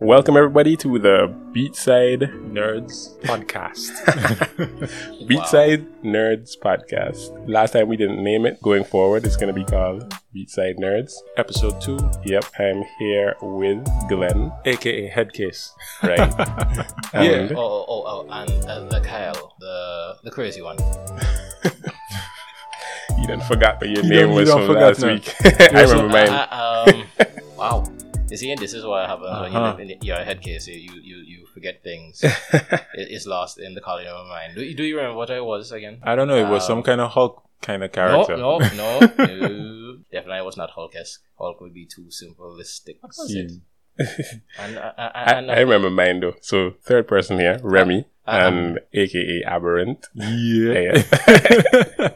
Welcome everybody to the BeachSide Nerds podcast. BeachSide Nerds podcast. Last time we didn't name it. Going forward, it's going to be called BeachSide Nerds. Episode 2, Yep, I'm here with Glenn. aka Headcase. Right. Yeah. And Oh, oh, oh, and uh, the Kyle, the the crazy one. you didn't forget what your You name was from last now. week. I remember mine. Uh, um, wow. You see, and this is what happens when you Uh-huh. live in your head case. You you you forget things. it, it's lost in the colony of your mind. Do you, do you remember what I was again? I don't know, it was Um, some kind of Hulk kind of character. no, no, no. Definitely, I was not Hulk-esque. Hulk would be too simplistic. Yeah. And, uh, uh, I, I remember mine though. So third person here, Remy, Uh, and AKA Aberrant. Yeah.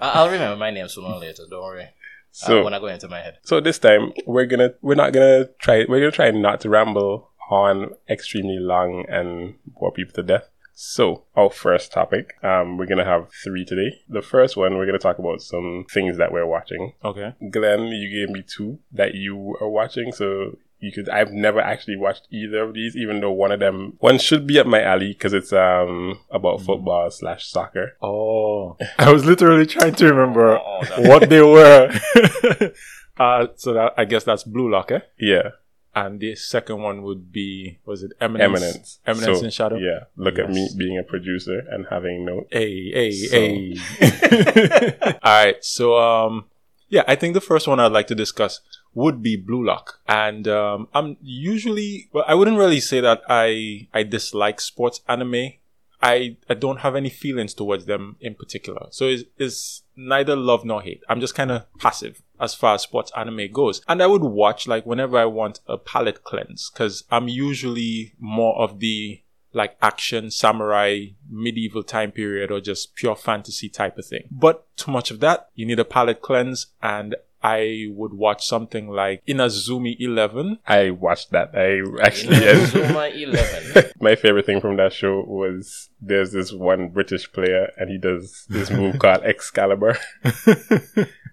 I- I'll remember my name sooner or later. Don't worry. So uh, when I go into my head. So this time we're gonna we're not gonna try we're gonna try not to ramble on extremely long and bore people to death. So our first topic, um, we're gonna have three today. The first one we're gonna talk about some things that we're watching. okay. Glenn, you gave me two that you are watching, so you could. I've never actually watched either of these, even though one of them one should be up my alley because it's um about football slash soccer. Oh. I was literally trying to remember Oh, what they were. uh, so that I guess that's Blue Lock, eh? Yeah, And the second one would be, was it Eminence? Eminence. Eminence So, in Shadow? Yeah, look at me being a producer and having no Hey, hey, So- hey. All right. So, um, yeah, I think the first one I'd like to discuss would be Blue Lock. And, um, I'm usually, well, I wouldn't really say that I, I dislike sports anime. I, I don't have any feelings towards them in particular. So it's, it's neither love nor hate. I'm just kind of passive as far as sports anime goes. And I would watch like whenever I want a palate cleanse because I'm usually more of the like action, samurai, medieval time period, or just pure fantasy type of thing. But too much of that, you need a palate cleanse, and I would watch something like Inazuma 11. I watched that. I actually, yes. 11. my favorite thing from that show was there's this one British player and he does this move called Excalibur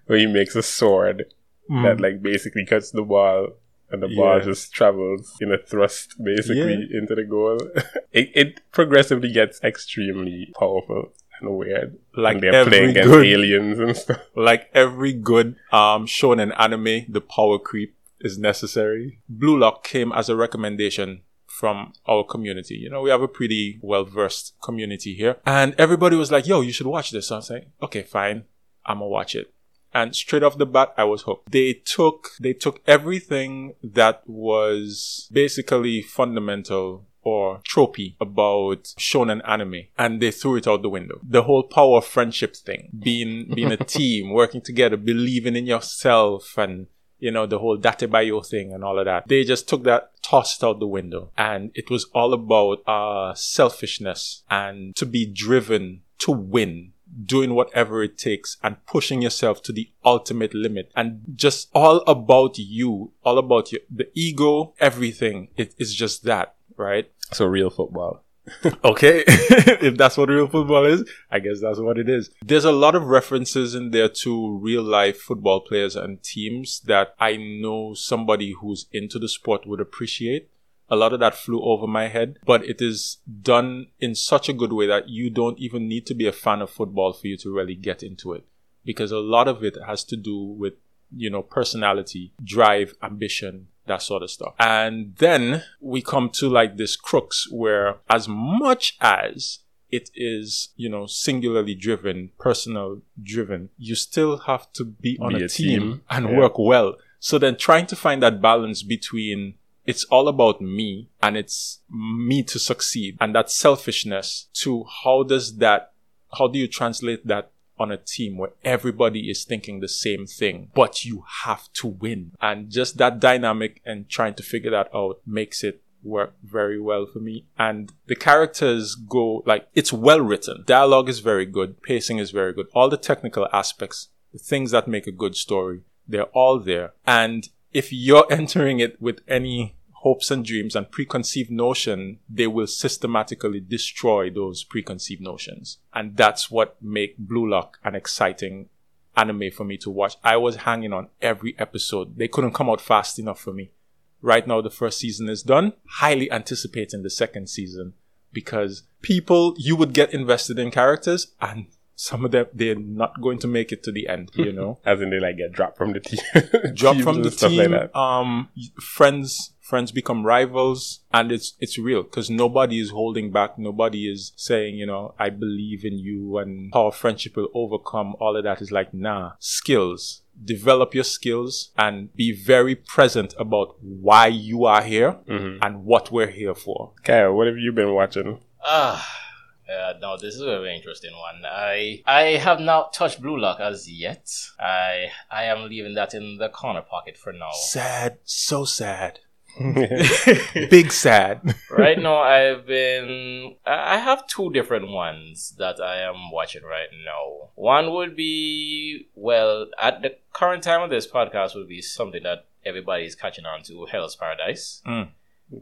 where he makes a sword mm. that like basically cuts the ball and the ball Yeah. just travels in a thrust basically into the goal. it, it progressively gets extremely powerful and weird. Like and they're playing against good- aliens and stuff. Like every good um shown in anime, the power creep is necessary. Blue Lock came as a recommendation from our community. You know, we have a pretty well versed community here. And everybody was like, yo, you should watch this. So I was like, okay, fine. I'm gonna watch it. And straight off the bat, I was hooked. They took, they took everything that was basically fundamental or tropey about shonen anime and they threw it out the window. The whole power of friendship thing, being, being a team, working together, believing in yourself and you know, the whole date Dattebayo thing and all of that. They just took that, tossed out the window. And it was all about uh, selfishness and to be driven to win, doing whatever it takes and pushing yourself to the ultimate limit and just all about you, all about you, the ego, everything. It is just that, right? So real football. Okay. if that's what real football is, I guess that's what it is. There's a lot of references in there to real life football players and teams that I know somebody who's into the sport would appreciate. A lot of that flew over my head, but it is done in such a good way that you don't even need to be a fan of football for you to really get into it. Because a lot of it has to do with, you know, personality, drive, ambition, that sort of stuff. And then we come to like this crux where as much as it is, you know, singularly driven, personal driven, you still have to be on Be a, a team, team. and Yeah. work well. So then trying to find that balance between it's all about me and it's me to succeed and that selfishness to how does that, how do you translate that on a team where everybody is thinking the same thing, but you have to win. And just that dynamic and trying to figure that out makes it work very well for me. And the characters go like it's well written. Dialogue is very good. Pacing is very good. All the technical aspects, the things that make a good story, they're all there. And if you're entering it with any hopes and dreams and preconceived notion, they will systematically destroy those preconceived notions. And that's what make Blue Lock an exciting anime for me to watch. I was hanging on every episode. They couldn't come out fast enough for me. right now the first season is done. Highly anticipating the second season because people, you would get invested in characters and some of them, they're not going to make it to the end, you know? As in they like get dropped from the team. dropped from the stuff team, Like that. um, friends, friends become rivals and it's, it's real because nobody is holding back. Nobody is saying, you know, I believe in you and how friendship will overcome. All of that is like, nah, skills. Develop your skills and be very present about why you are here Mm-hmm. and what we're here for. Kyle, what have you been watching? Ah, uh, no, this is a very interesting one. I I have not touched Blue Lock as yet. I I am leaving that in the corner pocket for now. Sad, so sad. Big sad. right now, I've been I I have two different ones that I am watching right now. One would be well at the current time of this podcast would be something that everybody's catching on to, Hell's Paradise. Hmm.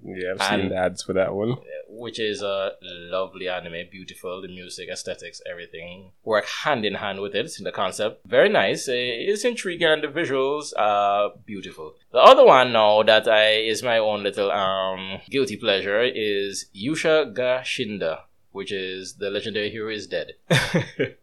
Yeah, I've seen And- the ads for that one. which is a lovely anime, beautiful. The music, aesthetics, everything work hand in hand with it. The concept, very nice. Eh, It's intriguing, and the visuals are beautiful. The other one now that I is my own little um guilty pleasure is Yusha ga Shinda, which is the legendary hero is dead.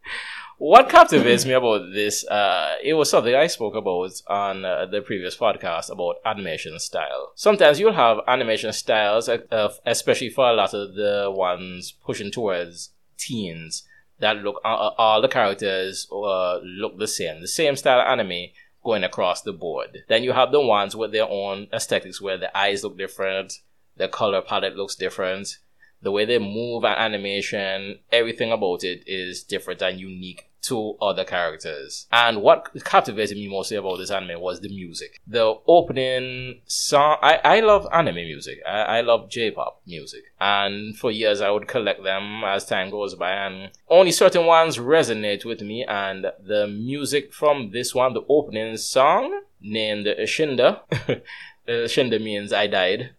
What captivates me about this, uh, it was something I spoke about on uh, the previous podcast about animation style. Sometimes you'll have animation styles, uh, especially for a lot of the ones pushing towards teens, that look, uh, uh, all the characters uh, look the same, the same style anime going across the board. Then you have the ones with their own aesthetics where the eyes look different, the color palette looks different, the way they move and animation, everything about it is different and unique to other characters. And what captivated me mostly about this anime was the music. The opening song, I, I love anime music. I, I love J-pop music. And for years I would collect them as time goes by and only certain ones resonate with me and the music from this one, the opening song named Shinda, Shinda means I died.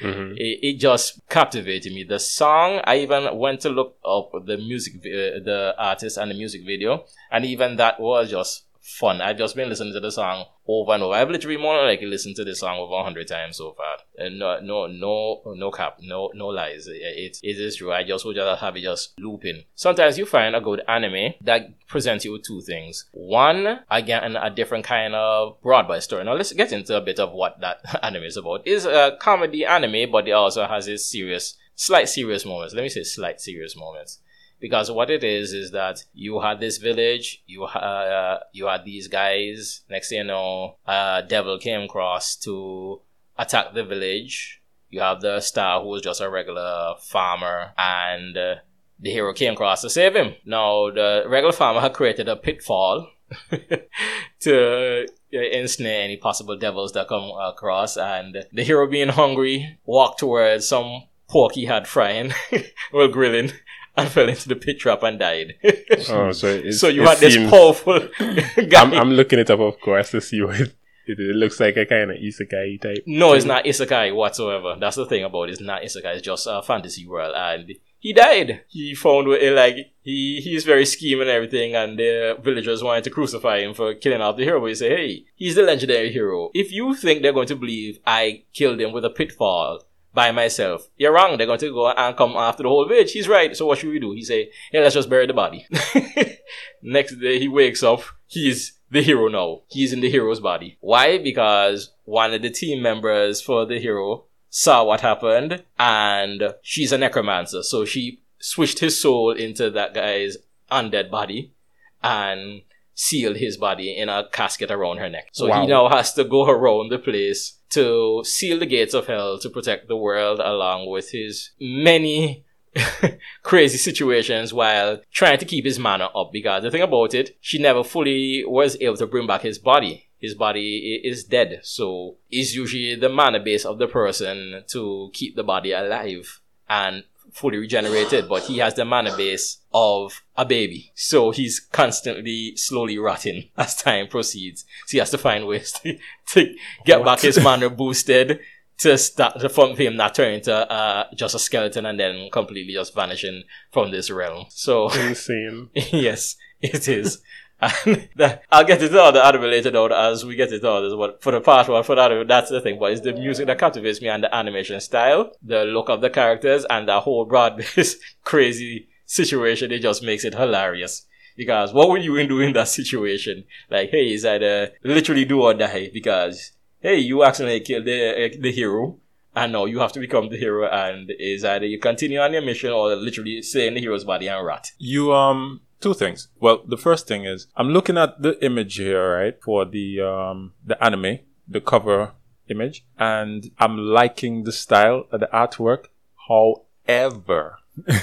Hmm it, it just captivated me. The song, I even went to look up the music, uh, the artist and the music video, and even that was just fun. I've just been listening to the song over and over. I've literally more like listened to this song over a hundred times so far. And no, no, no, no cap, no, no lies. It, it, it is true. I just would just have it just looping. Sometimes you find a good anime that presents you with two things. One, again, a different kind of Broadway story. Now let's get into a bit of what that anime is about. It's a comedy anime, but it also has its serious, slight serious moments. Let me say slight serious moments because what it is is that you had this village, you uh, you had these guys. Next thing you know, a devil came across to attack the village. You have the star who was just a regular farmer, and uh, the hero came across to save him. Now the regular farmer had created a pitfall to uh, ensnare any possible devils that come across, and the hero being hungry walked towards some pork he had frying, well grilling, fell into the pit trap and died. Oh, so so you had this seems- powerful guy. I'm, I'm looking it up, of course, to see what it, it, it looks like. A kind of isekai type. no, it's not isekai whatsoever. That's the thing about it. It's not isekai. It's just a fantasy world, and he died. He found it like he he's very scheming and everything, and the villagers wanted to crucify him for killing off the hero. But he said, "Hey, he's the legendary hero. If you think they're going to believe I killed him with a pitfall." By myself, you're wrong. They're going to go and come after the whole village. He's right. So what should we do? He say, "Yeah, let's just bury the body." Next day, he wakes up. He's the hero now. He's in the hero's body. Why? Because one of the team members for the hero saw what happened and she's a necromancer. So she switched his soul into that guy's undead body and sealed his body in a casket around her neck. So Wow. he now has to go around the place to seal the gates of hell to protect the world along with his many crazy situations while trying to keep his mana up because the thing about it, she never fully was able to bring back his body. His body is dead, so it's usually the mana base of the person to keep the body alive and fully regenerated, but he has the mana base of a baby. So he's constantly slowly rotting as time proceeds. So he has to find ways to, to get back his mana boosted to start to from him not turning into uh, just a skeleton and then completely just vanishing from this realm. So Insane. yes, it is. And the, I'll get into all the anime later on as we get into all this. But for the part one, for the anime, that's the thing. But it's the music that captivates me and the animation style, the look of the characters, and the whole broad-based crazy situation. It just makes it hilarious. Because what would you do in that situation? Like, hey, is either literally do or die because, hey, you accidentally killed the, the hero and now you have to become the hero and is either you continue on your mission or literally stay in the hero's body and rot. You um two things. Well, the first thing is I'm looking at the image here, right, for the um the anime, the cover image, and I'm liking the style of the artwork. However,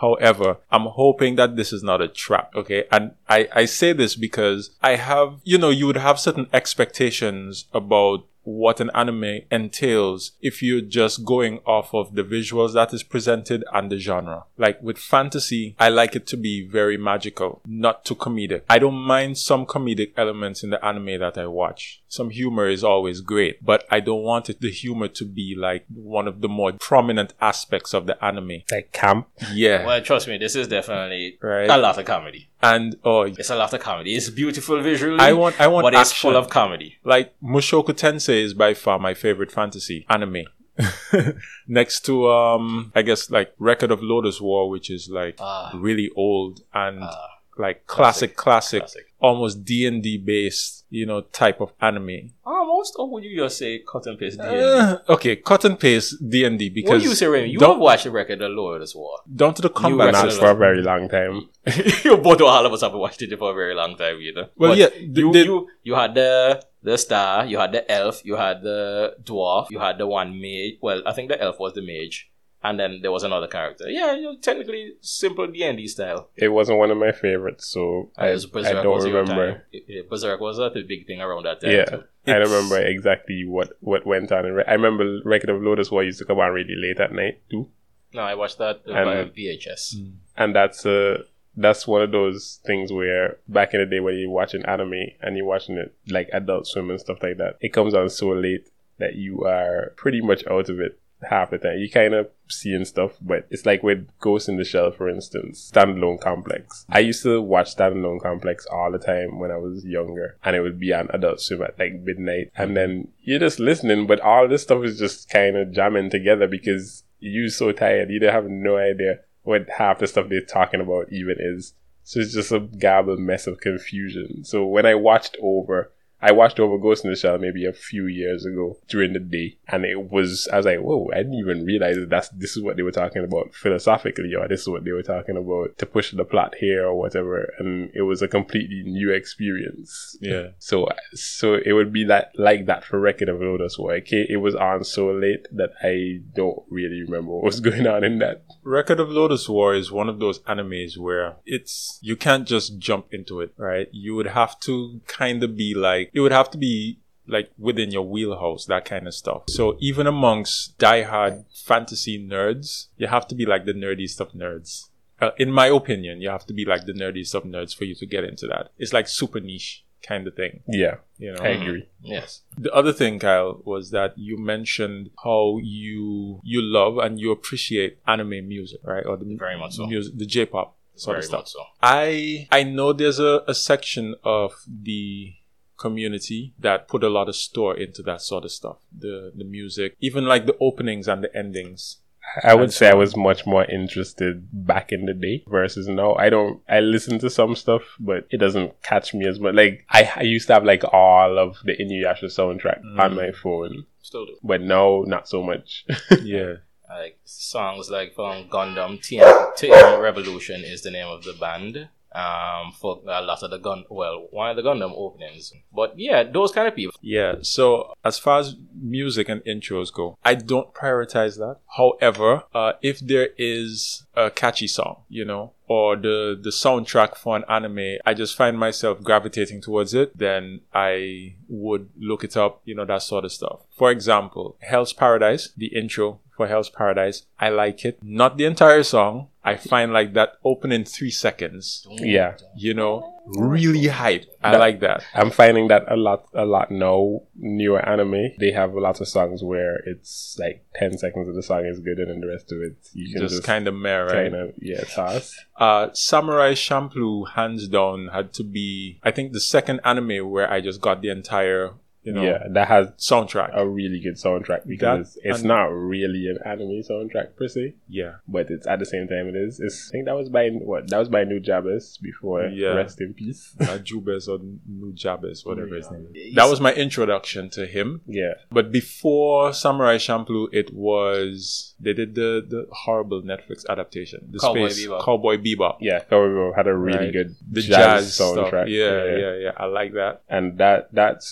However, I'm hoping that this is not a trap. Okay. And I, I say this because I have, you know, you would have certain expectations about what an anime entails if you're just going off of the visuals that is presented and the genre. Like with fantasy, I like it to be very magical, not too comedic. I don't mind some comedic elements in the anime that I watch. Some humor is always great, but I don't want it, the humor to be like one of the more prominent aspects of the anime. Like camp. Yeah. Well, trust me, this is definitely Right. a lot of comedy. And oh, It's a lot of comedy. It's beautiful visually. I want, I want but it's full of comedy. Like Mushoku Tensei is by far my favorite fantasy anime. Next to um I guess like Record of Lodoss War, which is like Ah. really old and Ah. Like classic, classic, Classic. almost D and D based, you know, type of anime. Almost, or would you just say cut and paste D&D? Uh, okay, cut and paste D and D what because do you say, Remy? You don't- have watched the record of Lodoss War. down to the combat Not for a very long time. you both all of us have watched it for a very long time, you know. Well, But yeah, th- you, th- you you had the the star, you had the elf, you had the dwarf, you had the one mage. Well, I think the elf was the mage, and then there was another character. Yeah, you know, technically simple D and D style. It wasn't one of my favorites, so I, As I don't was remember. It- it- Berserk was not a big thing around that time. Yeah, too. I don't remember exactly what what went on. I remember Record of Lodoss War used to come on really late at night too, No, I watched that uh, And- VHS. Mm. and that's uh that's one of those things where back in the day when you're watching anime and you're watching it like Adult Swim and stuff like that, it comes on so late that you are pretty much out of it half the time. You kind of seeing stuff, but it's like with Ghost in the Shell, for instance, Standalone Complex. I used to watch Standalone Complex all the time when I was younger, and it would be on Adult Swim at like midnight, and then you're just listening, but all this stuff is just kind of jamming together because you're so tired, you don't have no idea what half the stuff they're talking about even is. So it's just a garbled mess of confusion. So when I watched over, I watched over Ghost in the Shell maybe a few years ago during the day, and it was I was like, whoa, I didn't even realize that that's this is what they were talking about philosophically, or this is what they were talking about to push the plot here or whatever, and it was a completely new experience. Yeah. So so it would be that like that for Record of Lodoss War. Okay, it was on so late that I don't really remember what was going on in that. Record of Lodoss War is one of those animes where it's you can't just jump into it, right? You would have to kind of be like it would have to be like within your wheelhouse, that kind of stuff. So even amongst diehard fantasy nerds, you have to be like the nerdiest of nerds. Uh, in my opinion, you have to be like the nerdiest of nerds for you to get into that. It's like super niche kind of thing, Yeah, you know. I agree. Yes. The other thing, Kyle, was that you mentioned how you you love and you appreciate anime music, right? Or the Very much so. music, the J-pop sort Very of stuff. much so. I I know there's a, a section of the community that put a lot of store into that sort of stuff. The the music, even like the openings and the endings. I would say I was much more interested back in the day versus now. I don't. I listen to some stuff, but it doesn't catch me as much. Like I, I used to have like all of the Inuyasha soundtrack Mm. on my phone, Still do. but now not so much. Yeah. like songs like from Gundam TM, TM Revolution is the name of the band. Um, for a lot of the gun, well, one of the Gundam openings. But yeah, those kind of people. Yeah. So as far as music and intros go, I don't prioritize that. However, uh, if there is a catchy song, you know, or the the soundtrack for an anime, I just find myself gravitating towards it, then I would look it up, you know, that sort of stuff. For example, Hell's Paradise, the intro for Hell's Paradise, I like it. Not the entire song. I find like that opening three seconds Yeah. you know really hype. I That- like that. I'm finding that a lot, a lot now. Newer anime, they have lots of songs where it's like ten seconds of the song is good, and then the rest of it you can Just, just, kind of right? kind of yeah toss. Uh, Samurai Champloo, hands down, had to be, I think, the second anime where I just got the entire, you know, yeah, that has soundtrack. a really good soundtrack because That- it's not really an anime soundtrack per se, yeah. but it's at the same time it is. It's, I think that was by what that was by New Jabez before Yeah. rest in peace. Uh, or Nujabes, whatever his name is. That was my introduction to him. yeah, But before Samurai Champloo, it was they did the the horrible Netflix adaptation, the Cowboy space Bebop. Cowboy Bebop, yeah. Cowboy Bebop had a really Right. good the jazz, jazz, soundtrack. stuff. Yeah, yeah, yeah, I like that. and that that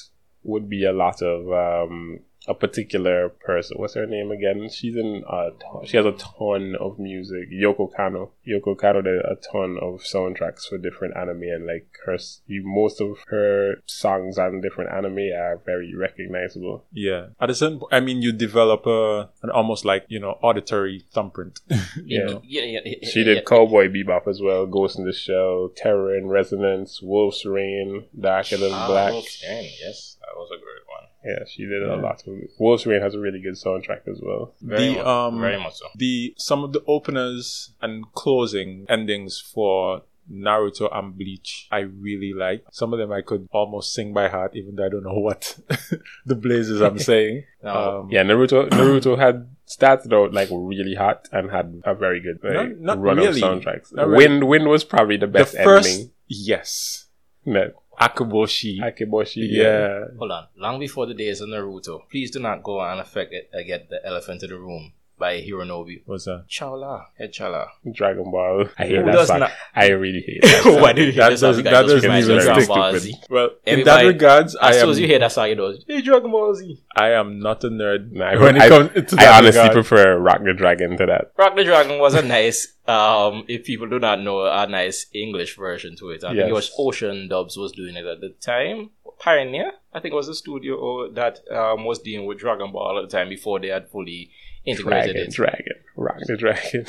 would be a lot of um a particular person. What's her name again? She's in a ton, she has a ton of music. Yoko Kanno. Yoko Kanno did a ton of soundtracks for different anime, and like her most of her songs on different anime are very recognizable. Yeah. At a certain, I mean, you develop a an almost like you know auditory thumbprint. Yeah. yeah, yeah, yeah, She yeah, did Cowboy Bebop as well, Ghost in the Shell, Terror in Resonance, Wolf's Rain, Darker Than Ah, Black. okay, yes, that was a great one. Yeah, she did a lot of it. Wolf's Rain has a really good soundtrack as well. Very the much, um very much so. the some of the openers and closing endings for Naruto and Bleach, I really like. Some of them I could almost sing by heart, even though I don't know what the blazes I'm saying. No. Um, Yeah, Naruto Naruto had started out like really hot and had a very good like, Not- not run really. of soundtracks. Not really. Wind Wind was probably the the best first, ending. yes, No, Akaboshi. Akeboshi. yeah. Hold on. Long before the days of Naruto, please do not go and affect it, uh, get the elephant in the room by Hironobu. What's that? Chala, head chala. Dragon Ball. I hate Who that does song. not- I really hate that. Song. Why do you That hate this song? does- You guys that doesn't even me of Dragon stick Ball with Z. Well, in that regards, I As soon am as you hear that song, you know, hey, Dragon Ball Z. I am not a nerd Nah, I- when it I- comes to that I honestly regard. prefer Rock the Dragon to that. Rock the Dragon was a nice, um, if people do not know, a nice English version to it. I think it was Ocean Dubs was doing it at the time. Pioneer, I think it was a studio that um, was dealing with Dragon Ball at the time before they had fully integrated Dragon, it. Dragon, Rock the Dragon.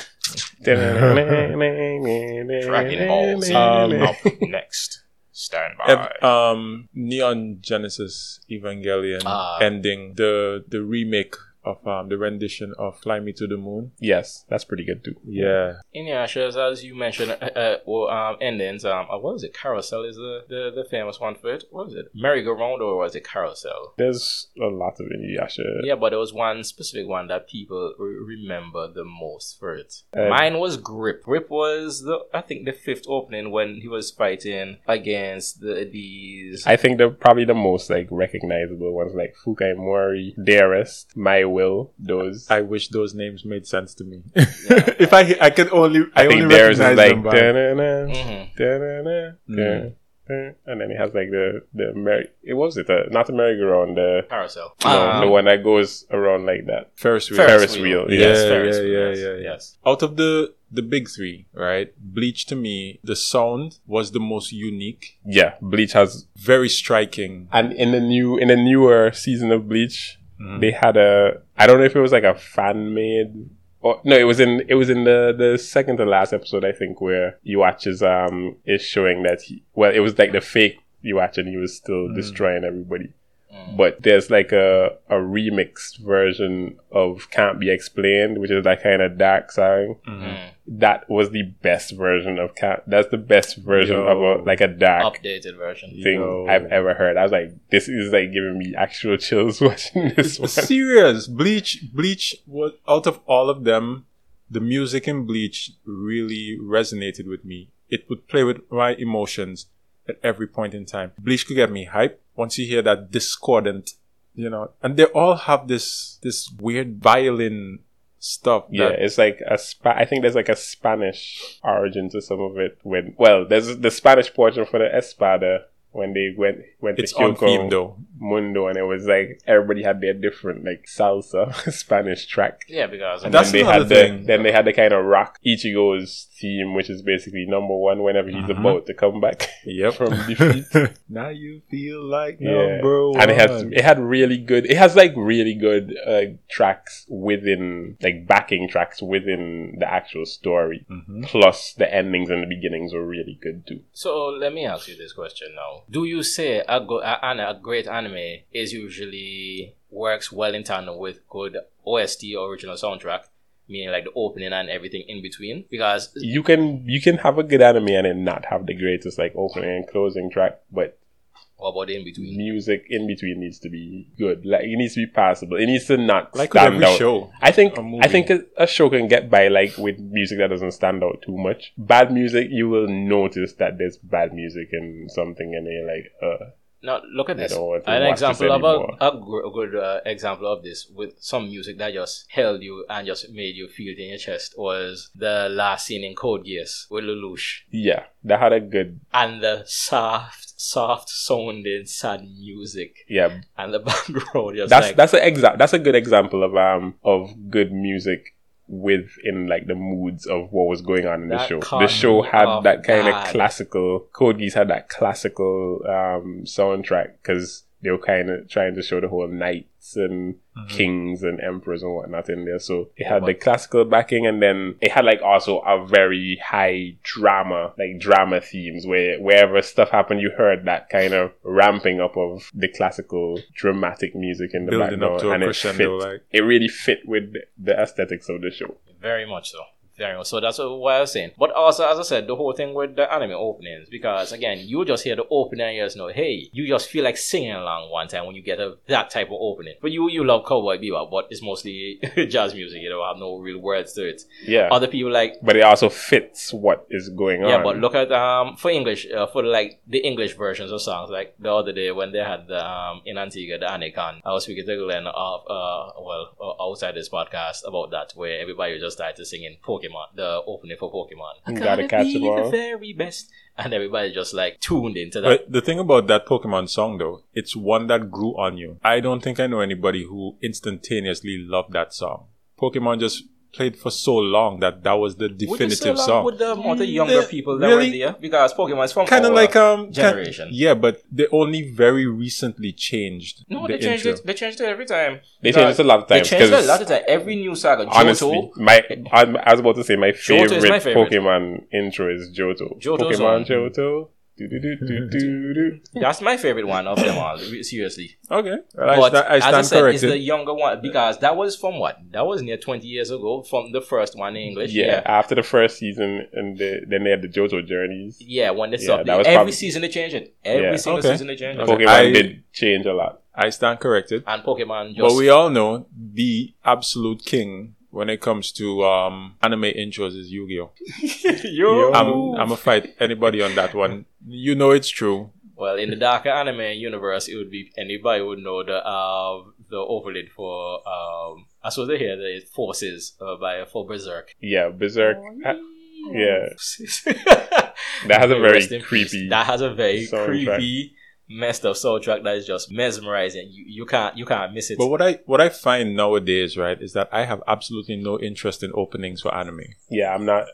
Dragon Ball Um, Up next. Stand by. Ev- um, Neon Genesis Evangelion Ah. ending the the remake of um the rendition of Fly Me to the Moon. yes, that's pretty good too. Yeah, Inuyasha's, as you mentioned, uh, uh, well, um, endings. Um, uh, what was it? Carousel is the, the, the famous one for it. What was it? Merry-go-round or was it Carousel? There's a lot of Inuyasha. Yeah, but there was one specific one that people re- remember the most for it. Uh, Mine was Grip. Grip was the I think the fifth opening when he was fighting against the these. I think the probably the most like recognizable ones like Fukai Mori, Dearest, My Will, those. I wish those names made sense to me. if I I could only I, I only think Dearest recognize is them like by da-na-na, Mhm. da-na-na, Mm. and then it has like the the merry. It was it uh, not the merry-go-round, the Carousel. no, Um, the one that goes around like that. Ferris wheel. Ferris wheel, yeah. Yes, Yeah, Ferris yeah, wheel, yeah, yes, yeah, yeah. yes. Out of the the big three, right? Bleach to me, the sound was the most unique, Yeah, Bleach has, very striking. and in the new in the newer season of Bleach, Mhm. they had a. I don't know if it was like a fan made. Or, no, it was in it was in the the second to last episode I think where Iwachi's um is showing that he well it was like the fake Iwachi and he was still Mm. destroying everybody. But there's like a a remixed version of Can't Be Explained, which is that kind of dark song. Mhm. Mm. That was the best version of Can't. That's the best version of a like a dark Updated version. thing Yo. I've ever heard. I was like, this is like giving me actual chills watching this one. Serious. Bleach, Bleach was out of all of them, the music in Bleach really resonated with me. It would play with my emotions at every point in time. Bleach could get me hype once you hear that discordant, you know, and they all have this this weird violin stuff. Yeah, it's like a Spa- I think there's like a Spanish origin to some of it. When well, there's the Spanish portion for the Espada when they went went It's to on Kyoko theme though. Mundo, and it was like everybody had their different like salsa Spanish track. Yeah, because And That's then they another had the thing. then they had the kind of rock Ichigo's theme, which is basically number one whenever he's Mhm. about to come back Yep. from defeat. now you feel like Yeah. number one. and it has it had really good it has like really good uh, tracks within like backing tracks within the actual story Mhm. plus the endings and the beginnings were really good too So let me ask you this question now: Do you say a, a, a great anime is usually works well in tandem with good OST original soundtrack, meaning like the opening and everything in between? Because you can you can have a good anime and not have the greatest like opening and closing track but what about the in between? music in between needs to be good like it needs to be passable it needs to not like with stand every out show. I think a. I think a, a show can get by like with music that doesn't stand out too much. Bad music, you will notice that there's bad music in something, and you're like, uh, Now look at this. don't want to An example of a, a, good uh, example of this with some music that just held you and just made you feel it in your chest was the last scene in Code Geass with Lelouch yeah, that had a good, and the soft, soft sounding sad music yeah. and the background just That's like that's an exa- that's a good example of um of good music within like the moods of what was going on in the show. The show had that kind of classical. Code Geass had that classical um soundtrack because they were kind of trying to show the whole knights and Mm-hmm. kings and emperors and whatnot in there. So it had but- the classical backing, and then it had like also a very high drama, like drama themes where wherever stuff happened, you heard that kind of ramping up of the classical dramatic music in the Building background, up to a and it fit. like It really fit with the aesthetics of the show. Very much so. Very much. So that's what I was saying. But also, as I said, the whole thing with the anime openings, because again, you just hear the opening and you just know, hey, you just feel like singing along one time when you get a, that type of opening. But you, you love Cowboy Bebop, but it's mostly jazz music. You know, I have no real words to it. Yeah, Other people like, but it also fits what is going on. yeah, but look at um for English uh, for like the English versions of songs. Like the other day when they had the um in Antigua the Anicon, I was speaking to Glenn of uh well uh, outside this podcast about that where everybody just started singing Pokemon, the opening for Pokemon. I Gotta gotta catch be 'em all. the very best, and everybody just like tuned into that. But the thing about that Pokemon song, though, it's one that grew on you. I don't think I know anybody who instantaneously loved that song. Pokemon just played for so long that that was the Would you say definitive along song. with the amount of younger Yeah, people that really? were there because Pokemon is from Kind of like um, kin- generation. yeah, but they only very recently changed. no, the they changed intro. it. They changed it every time. they changed it a lot of times. They changed it a 'cause lot of time. Every new saga, Johto, Honestly, my I, I was about to say my favorite, my favorite. Pokemon intro is Johto. Johto's Pokemon on. Johto. That's my favorite one of them all. Seriously, Okay, well, I, but sta- I as I stand said, it's the younger one because that was from what? That was near twenty years ago from the first one in English. Yeah, Yeah, after the first season, and the, then they had the Johto journeys. yeah. when they Yeah, stopped, that was every probably- season they change it. Every Yeah. single Okay. season they change it. Okay. Pokemon I- did change a lot. I stand corrected. And Pokemon just But we all know the absolute king when it comes to um, anime intros is Yu-Gi-Oh. Yo. I'm I'm a fight anybody on that one. You know it's true. Well, in the darker anime universe, it would be anybody would know the uh, the overlay for um. I suppose they hear the forces uh, by for Berserk. Yeah, Berserk. uh, yeah, that that has a very creepy. That has a very soundtrack. creepy, messed up soundtrack that is just mesmerizing. You you can't you can't miss it. But what I what I find nowadays, right, is that I have absolutely no interest in openings for anime. Yeah, I'm not.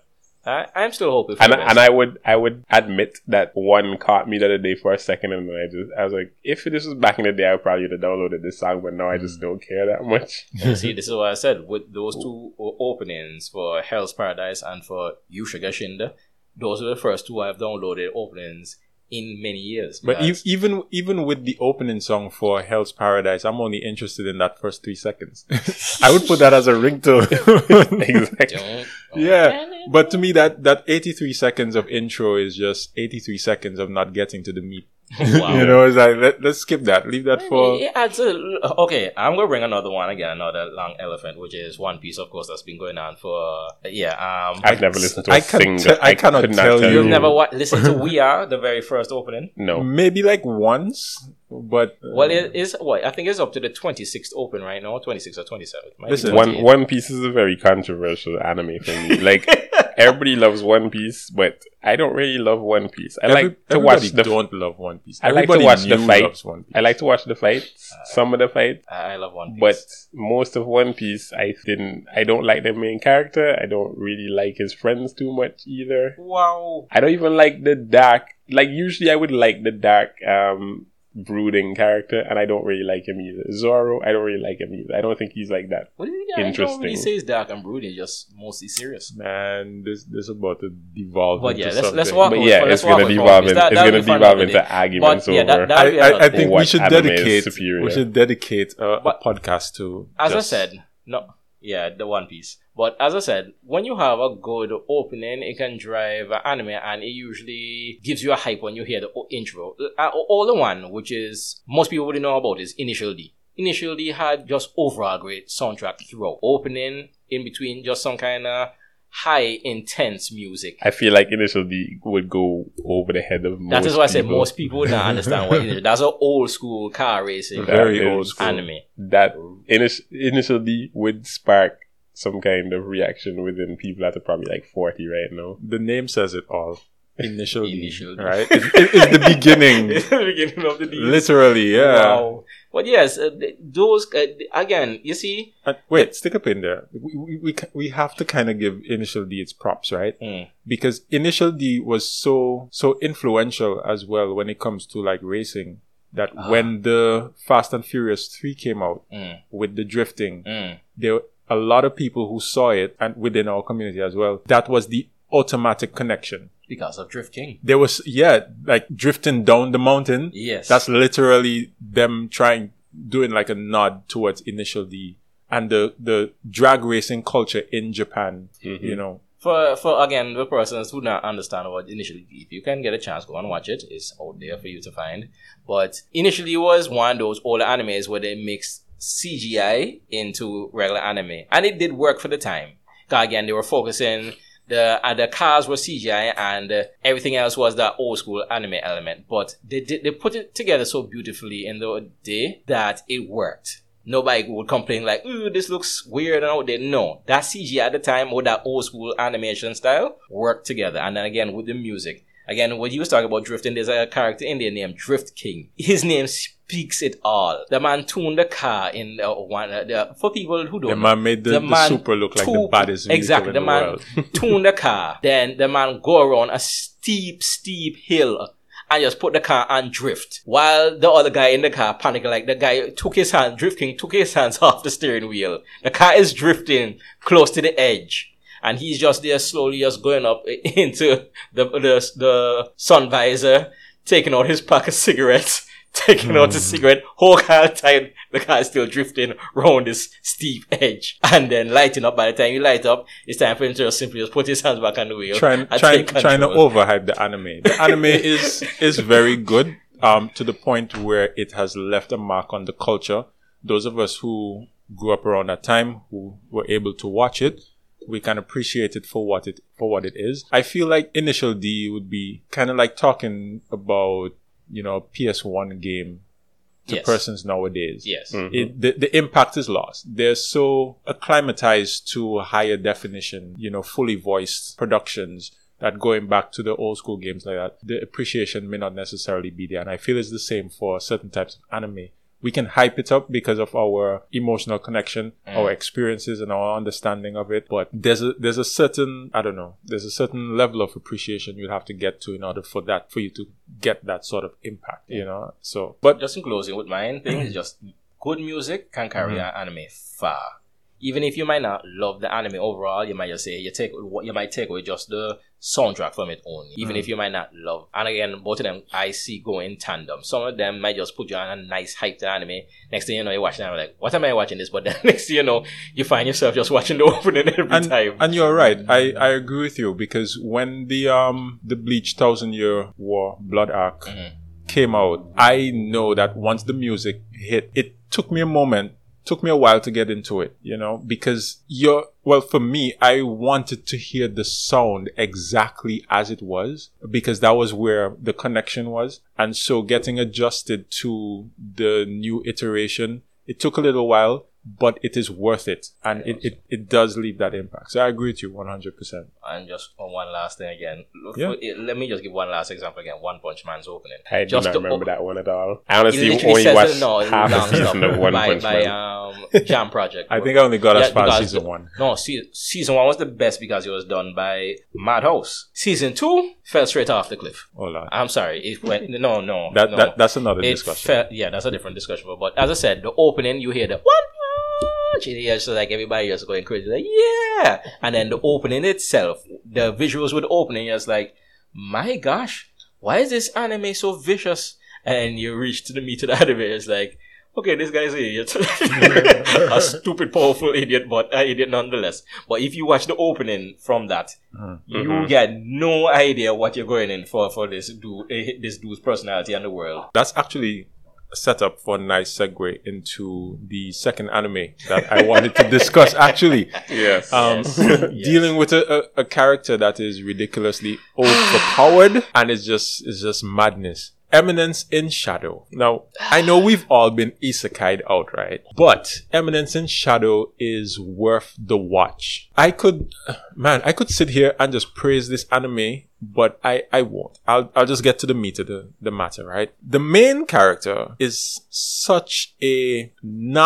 I, I'm still hoping for And the and I would I would admit that one caught me the other day for a second, and then I just I was like, if this was back in the day, I probably would have downloaded this song, but now I just mm. don't care that much. See, this is what I said. With those two openings for Hell's Paradise and for Yusha ga Shinda, those are the first two I've downloaded openings in many years. But e- even even with the opening song for Hell's Paradise, I'm only interested in that first three seconds. I would put that as a ringtone. exactly. Don't- yeah, but to me, that that 83 seconds of intro is just 83 seconds of not getting to the meat. Wow. You know, it's like let, let's skip that. Leave that for. It adds a, okay, I'm gonna bring another one again, another long elephant, which is One Piece, of course, that's been going on for yeah. Um, I've never listened to a I can thing te- that I I, cannot could not tell tell you. you've never wa- listened to We Are, the very first opening. No. Maybe like once, but uh, Well, it is what I think it's up to the 26th open right now, 26th or 27th. Listen, One One Piece is a very controversial anime for me. Like everybody loves One Piece, but I don't really love One Piece. I Every- like to watch the. don't love One Piece. I like to watch the new fight. loves One Piece. I like to watch the fights, some of the fights, I I love One Piece. but most of One Piece, I didn't. I don't like the main character. I don't really like his friends too much either. wow. I don't even like the dark. Like usually, I would like the dark, um, brooding character, and I don't really like him either. Zoro, I don't really like him either. I don't think he's like that. What do you I don't Interesting. really say it's dark and brooding, just mostly serious. Man, this this about to devolve But into yeah, let's- let's walk But yeah, let's it's walk gonna devolve. In- That- It's gonna devolve into day. arguments But yeah, that- over. that- I, I, I think we should dedicate we should dedicate a, a podcast to As just- I said, no, yeah, the One Piece. But as I said, when you have a good opening, it can drive an anime, and it usually gives you a hype when you hear the intro. Uh, all the one, which is most people wouldn't know about, is Initial D. Initial D had just overall great soundtrack throughout. Opening, in between, just some kind of high intense music. I feel like Initial D would go over the head of most. That is why I said people. most people would not understand what Initial. That's an old school car racing very old school. anime. That init- Initial D would spark some kind of reaction within people that are probably like forty right now. The name says it all. Initial, D, Initial D. right? It, it- it's the beginning. It's the beginning of the D. Literally, yeah. Wow. But yes, uh, those uh, again. You see, Uh, wait, stick up in there. We, we, we, we have to kind of give Initial D its props, right? Mm. Because Initial D was so so influential as well when it comes to like racing. That Ah. when the Fast and Furious Three came out Mm. with the drifting, Mm. there a lot of people who saw it, and within our community as well. That was the automatic connection. because of drifting. There was yeah, like drifting down the mountain. Yes, That's literally them trying doing like a nod towards Initial D and the the drag racing culture in Japan. Mm-hmm. You know, for for again the persons who not understand what Initial D. If you can get a chance, go and watch it. It's out there for you to find. But Initial D, it was one of those older animes where they mixed CGI into regular anime, and it did work for the time. 'Cause again, they were focusing. The uh, the cars were CGI and uh, everything else was that old school anime element, but they did they put it together so beautifully in the day that it worked. Nobody would complain like, "Ooh, this looks weird and out there." No, that CG at the time or that old school animation style worked together. And then again with the music, again what you was talking about drifting, there's a character in there named Drift King. His name speaks it all. The man tuned the car in uh, one. Uh, the, for people who don't, the man made the, the, man super look like the too- baddest vehicle exactly in the the, man world. tune the car then the man go around a steep steep hill and just put the car on drift while the other guy in the car panicking like the guy took his hand drifting, took his hands off the steering wheel the car is drifting close to the edge and he's just there slowly just going up into the the, the sun visor taking out his pack of cigarettes taking out the cigarette, whole car time, the car is still drifting around this steep edge. And then lighting up, by the time you light up, it's time for him to just simply just put his hands back on the wheel. trying trying trying to overhype the anime. The anime is is very good. Um, to the point where it has left a mark on the culture. Those of us who grew up around that time, who were able to watch it, we can appreciate it for what it for what it is. I feel like Initial D would be kind of like talking about you know PS1 game to Yes. persons nowadays Yes. Mm-hmm. it, the, the impact is lost. They're so acclimatized to higher definition, you know, fully voiced productions that going back to the old school games like that, the appreciation may not necessarily be there. And I feel it's the same for certain types of anime. We can hype it up because of our emotional connection, our experiences and our understanding of it. But there's a there's a certain I don't know, there's a certain level of appreciation you have to get to in order for that for you to get that sort of impact. You know? So but Just in closing with mine thing is just good music can carry Mm-hmm. an anime far. Even if you might not love the anime overall, you might just say you take you might take away just the soundtrack from it only. Even Mm. if you might not love, and again, both of them I see go in tandem. Some of them might just put you on a nice hype to anime. Next thing you know, you're watching anime like, what am I watching this? But then next thing you know, you find yourself just watching the opening every and, time. and you're right. I, I agree with you because when the um the Bleach Thousand Year War Blood Arc Mhm. came out, I know that once the music hit, it took me a moment, took me a while to get into it, you know, because you're well for me, I wanted to hear the sound exactly as it was because that was where the connection was. And so getting adjusted to the new iteration, it took a little while, but it is worth it. And it, it, it does leave that impact. So I agree with you 100%. And just on one last thing again, Yeah. for- eh, let me just give one last example again. One Punch Man's opening. I just do not remember o- that one at all. I honestly literally only says watched it, no, half long a season of One by, Punch by Man. um, Jam Project. I think I only got as Yeah, far as season the- one. No, se- season one was the best because it was done by Madhouse. Season two fell straight off the cliff. Oh, Lord. I'm sorry, it went no, no, That, no. that, that's another it discussion. fell, yeah, that's a different discussion. But, but as I said, the opening you hear the one punch, and it's just like everybody just going crazy, like yeah. And then the opening itself, the visuals with the opening, is like, my gosh, why is this anime so vicious? And you reach to the meat of the anime, it's like. Okay, this guy's an idiot. a stupid, powerful idiot, but an idiot nonetheless. But if you watch the opening from that, Mhm. you Mhm. get no idea what you're going in for for this dude, eh, this dude's personality and the world. That's actually a setup for a nice segue into the second anime that I wanted to discuss, actually. Yes. Um, Yes. Yes. dealing with a, a, a character that is ridiculously overpowered and it's just it's just madness. Eminence in Shadow. Now, I know we've all been isekai'd out, right? But Eminence in Shadow is worth the watch. I could, man, I could sit here and just praise this anime, but I, I won't. I'll, I'll just get to the meat of the, the matter, right? The main character is such a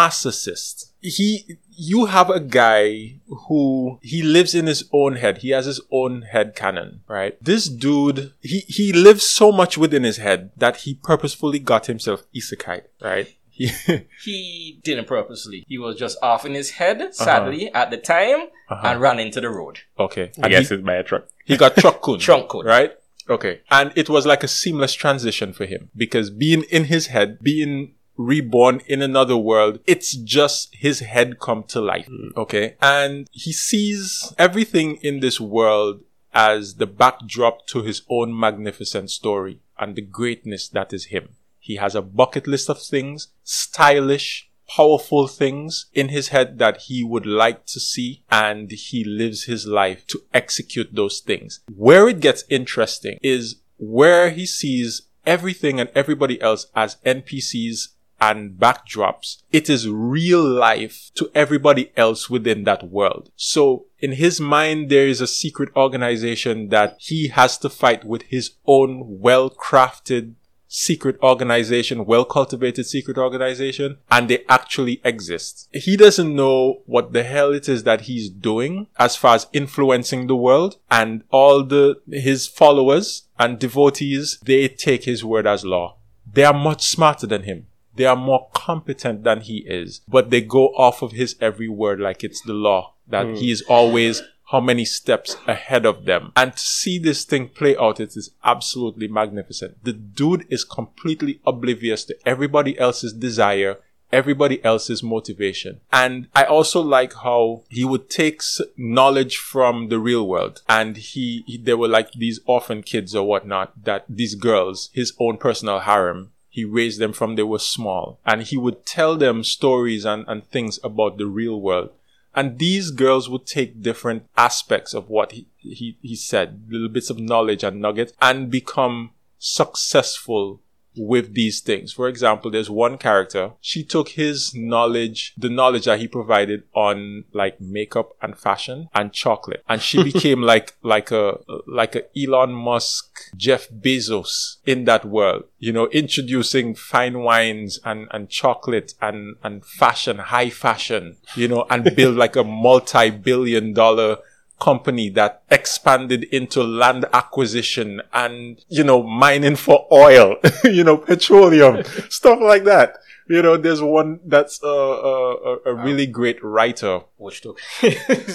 narcissist. He, you have a guy who he lives in his own head. He has his own head canon, right? This dude, he, he lives so much within his head that he purposefully got himself isekai, right? He, He didn't purposely. He was just off in his head, sadly, at the time, Uh-huh. and ran into the road. okay. I And guess he, it's by a truck. He got truck kun. Trunk code. right? Okay. And it was like a seamless transition for him because being in his head, being reborn in another world, it's just his head come to life. Mm. Okay. And he sees everything in this world as the backdrop to his own magnificent story and the greatness that is him. He has a bucket list of things, stylish, powerful things in his head that he would like to see and he lives his life to execute those things. Where it gets interesting is where he sees everything and everybody else as NPCs and backdrops. It is real life to everybody else within that world. So in his mind, there is a secret organization that he has to fight with his own well-crafted secret organization, well cultivated secret organization, and they actually exist. He doesn't know what the hell it is that he's doing as far as influencing the world and all the, his followers and devotees, they take his word as law. They are much smarter than him. They are more competent than he is, but they go off of his every word like it's the law that hmm. he is always how many steps ahead of them. And to see this thing play out, it is absolutely magnificent. The dude is completely oblivious to everybody else's desire, everybody else's motivation. And I also like how he would take knowledge from the real world and he, he there were like these orphan kids or whatnot that these girls, his own personal harem, he raised them from they were small and he would tell them stories and, and things about the real world and these girls would take different aspects of what he, he, he said, little bits of knowledge and nuggets, and become successful with these things. For example, there's one character, she took his knowledge, the knowledge that he provided on like makeup and fashion and chocolate. And she became like, like a, like a Elon Musk, Jeff Bezos in that world, you know, introducing fine wines and, and chocolate and, and fashion, high fashion, you know, and build like a multi-billion dollar company that expanded into land acquisition and, you know, mining for oil, you know, petroleum, stuff like that. You know, there's one that's a, a, a- really great writer Which took.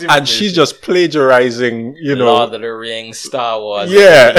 and she's just plagiarizing, you know, Lord of the Rings, Star Wars, Yeah.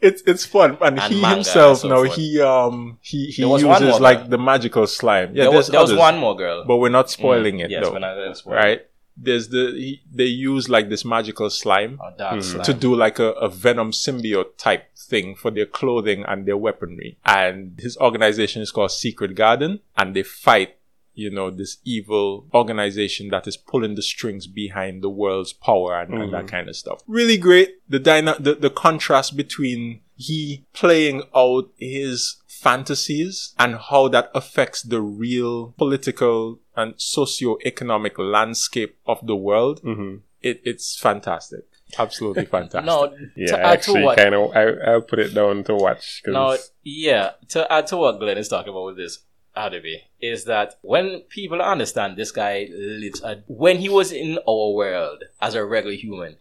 it's it's fun and, And he himself and so now forth. he um he he There was one uses like the magical slime yeah there there's was, there was one more girl. but we're not spoiling it yes, though when I was right there's the he, they use like this magical slime Oh, dark hmm. slime. to do like a, a venom symbiote type thing for their clothing and their weaponry. And his organization is called secret garden and they fight you know this evil organization that is pulling the strings behind the world's power and, and that hmm. kind of stuff. Really great. The, dyna- the the contrast between he playing out his fantasies and how that affects the real political and socio-economic landscape of the world. hmm It, it's fantastic. Absolutely fantastic. No, Yeah, to I add to actually what kind of I I'll put it down to watch. 'cause- Now, yeah, to add to what Glenn is talking about with this Adobe, is that when people understand this guy lives a, when he was in our world as a regular human,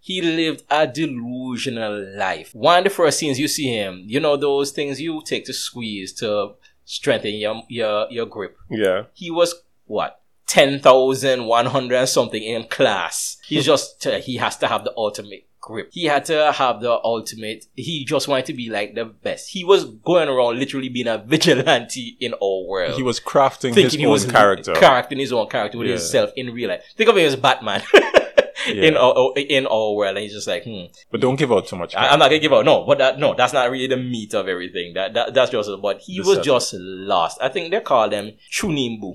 he lived a delusional life. One of the first scenes you see him, you know those things you take to squeeze to strengthen your your, your grip. yeah, He was what? 10,100 something in class. He's just, uh, he has to have the ultimate grip. He had to have the ultimate, he just wanted to be like the best. He was going around literally being a vigilante in all world. he was crafting his thinking he own was character. Characting his own character with Yeah. himself in real life. Think of him as Batman. In Yeah. our in our world, and he's just like, hmm, but don't give out too much. I, am not gonna give out. No, but that, no, that's not really the meat of everything. That, that that's just. But he The was just lost. I think they call them chunibyo,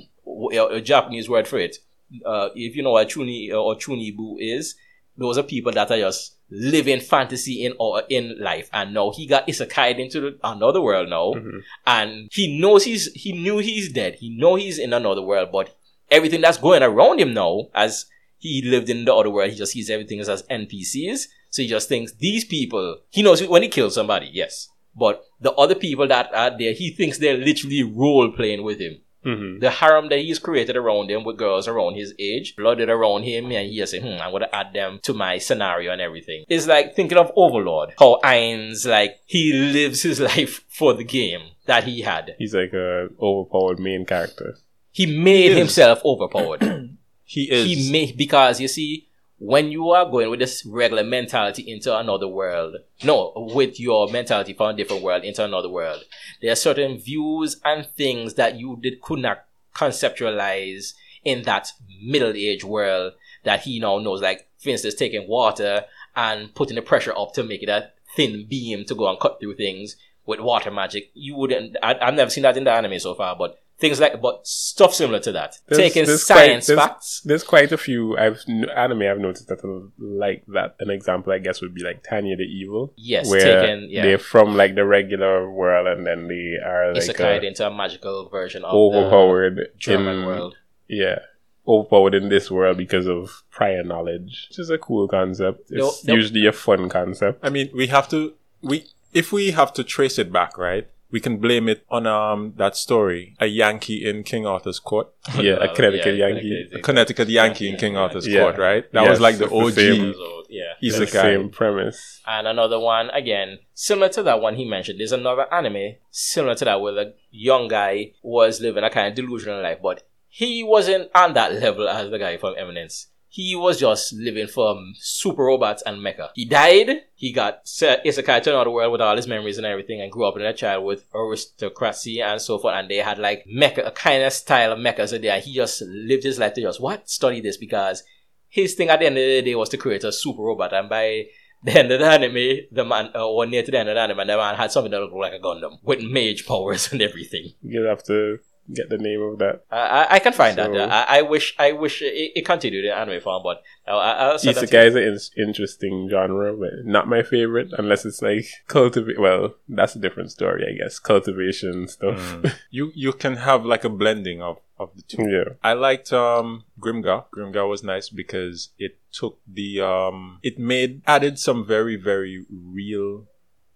a, a Japanese word for it. Uh, if you know what chuni or chunibyo is, those are people that are just living fantasy in or in life. And now he got isekai into the, another world now, Mhm. and he knows he's he knew he's dead. He know he's in another world, but everything that's going around him now, as he lived in the other world, he just sees everything as, as NPCs. So he just thinks these people, he knows when he kills somebody, yes. But the other people that are there, he thinks they're literally role playing with him. Mhm. The harem that he's created around him with girls around his age, blooded around him, and he just say, hmm, I'm gonna add them to my scenario and everything. It's like thinking of Overlord. How Ainz, like, he lives his life for the game that he had. he's like a overpowered main character. He made himself overpowered. he is. he made because you see when you are going with this regular mentality into another world no with your mentality from a different world into another world there are certain views and things that you did could not conceptualize in that middle age world that he now knows like for instance taking water and putting the pressure up to make it a thin beam to go and cut through things with water magic you wouldn't I, i've never seen that in the anime so far but things like but stuff similar to that There's- taking there's quite- science there's- facts There's quite a few I've anime I've noticed that are like that. An example, I guess, would be like Tanya the Evil, Yes, where taken yeah. they're from like the regular world and then they are like isekai a into a magical version of overpowered the German in, world. Yeah, overpowered in this world because of prior knowledge, which is a cool concept. No- It's no. usually a fun concept. I mean, we have to we if we have to trace it back, right? We can blame it on um that story, a Yankee in King Arthur's court, Yeah, a Uh, Connecticut yeah, Yankee. Connecticut. a Connecticut Yankee in King Arthur's Yeah. court, right? That Yes, was like the it's the OG. same. Yeah. He's the the guy. same premise. And another one, again, similar to that one he mentioned, there's another anime similar to that where the young guy was living a kind of delusional life, but he wasn't on that level as the guy from Eminence. He was just living from super robots and mecha. He died, he got set isekai to another world with all his memories and everything and grew up in a child with aristocracy and so forth and they had like mecha, a kind of style of mecha so there he just lived his life to just what? Study this because his thing at the end of the day was to create a super robot and by the end of the anime, the man, uh, or near to the end of the anime, the man had something that looked like a Gundam with mage powers and everything. You'll have to get the name of that. I, I, I can find So- that. I, I wish, I wish it, it continued in anime form, but I, I, I'll send that to Isekai is an in- interesting genre, but not my favorite unless it's like cultivate. Well, that's a different story, I guess. Cultivation stuff. Mm. you you can have like a blending of of the two. yeah. I liked um Grimgar. Grimgar was nice because it took the um it made added some very very real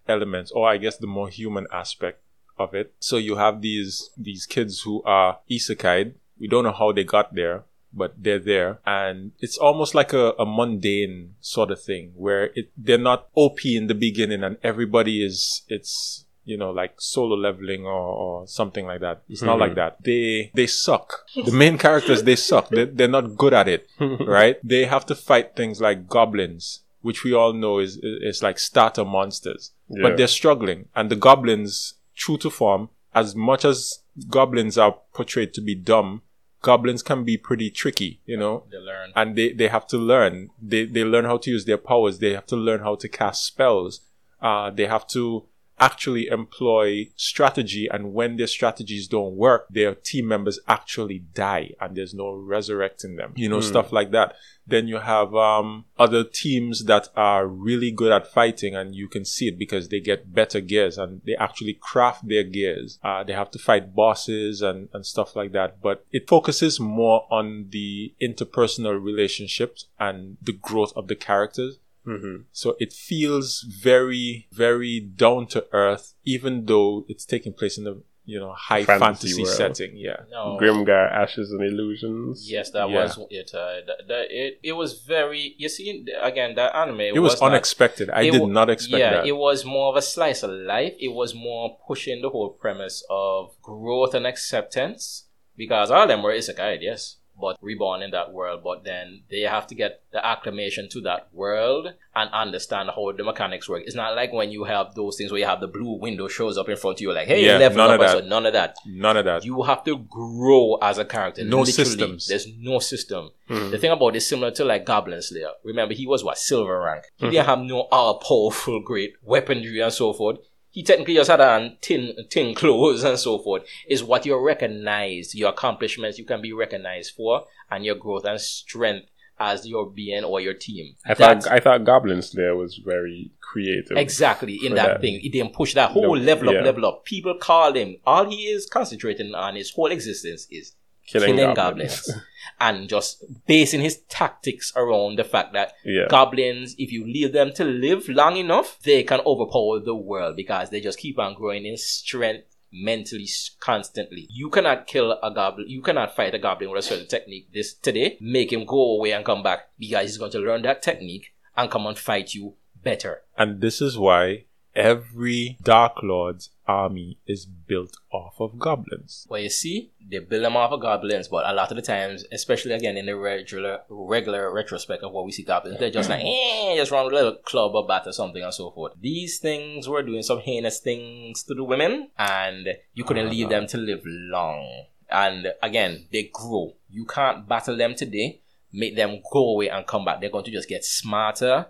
elements or I guess the more human aspect of it. So you have these these kids who are isekai. We don't know how they got there, but they're there and it's almost like a, a mundane sort of thing where it they're not OP in the beginning and everybody is it's you know like solo leveling or, or something like that. It's not Mhm. like that. They they suck. The main characters they suck. They they're not good at it, right? They have to fight things like goblins, which we all know is is like starter monsters Yeah. but they're struggling. And the goblins, true to form, as much as goblins are portrayed to be dumb, goblins can be pretty tricky, you know. They learn. And they, they have to learn. They they learn how to use their powers. They have to learn how to cast spells. Uh, they have to actually employ strategy and when their strategies don't work, their team members actually die and there's no resurrecting them. You know, stuff like that. Then you have um, other teams that are really good at fighting, and you can see it because they get better gears and they actually craft their gears. Uh, they have to fight bosses and, and stuff like that, but it focuses more on the interpersonal relationships and the growth of the characters. Mm-hmm. So it feels very, very down to earth, even though it's taking place in a you know high Fantasy fantasy, setting. Yeah. No. Grimgar, Ashes and Illusions. Yes, that Yeah. was it. Uh, that, that, it. It was very. You see, again, that anime. It was, not- unexpected. I it did wa- not expect yeah, that. it was more of a slice of life. It was more pushing the whole premise of growth and acceptance because all of them were isekai, yes, but reborn in that world. But then they have to get the acclimation to that world and understand how the mechanics work. It's not like when you have those things where you have the blue window shows up in front of you, like, hey, Yeah, level none up. of that. So none of that. None of that. You have to grow as a character. No literally. systems. There's no system. Mhm. The thing about it is similar to like Goblin Slayer. Remember, he was what silver rank. He Mm-hmm. didn't have no all powerful great weaponry and so forth. He technically just had on tin tin clothes and so forth. Is what you're recognized, your accomplishments you can be recognized for, and your growth and strength as your being or your team. I That's- thought I thought Goblin Slayer was very creative. Exactly in that, that. thing. He didn't push that whole No, level up, yeah. level up. People call him. All he is concentrating on his whole existence is Killing, killing, goblins. goblins. and just basing his tactics around the fact that yeah. goblins, if you leave them to live long enough, they can overpower the world because they just keep on growing in strength mentally constantly. You cannot kill a goblin, you cannot fight a goblin with a certain technique this today, make him go away and come back because he's going to learn that technique and come and fight you better. And this is why every Dark Lord's army is built off of goblins. Well, you see, they build them off of goblins, but a lot of the times, especially again in the regular regular retrospect of what we see goblins, they're just like, eh, just run a little club or bat or something and so forth. These things were doing some heinous things to the women, and you couldn't leave them to live long. And again, they grow. You can't battle them today, make them go away and come back. They're going to just get smarter,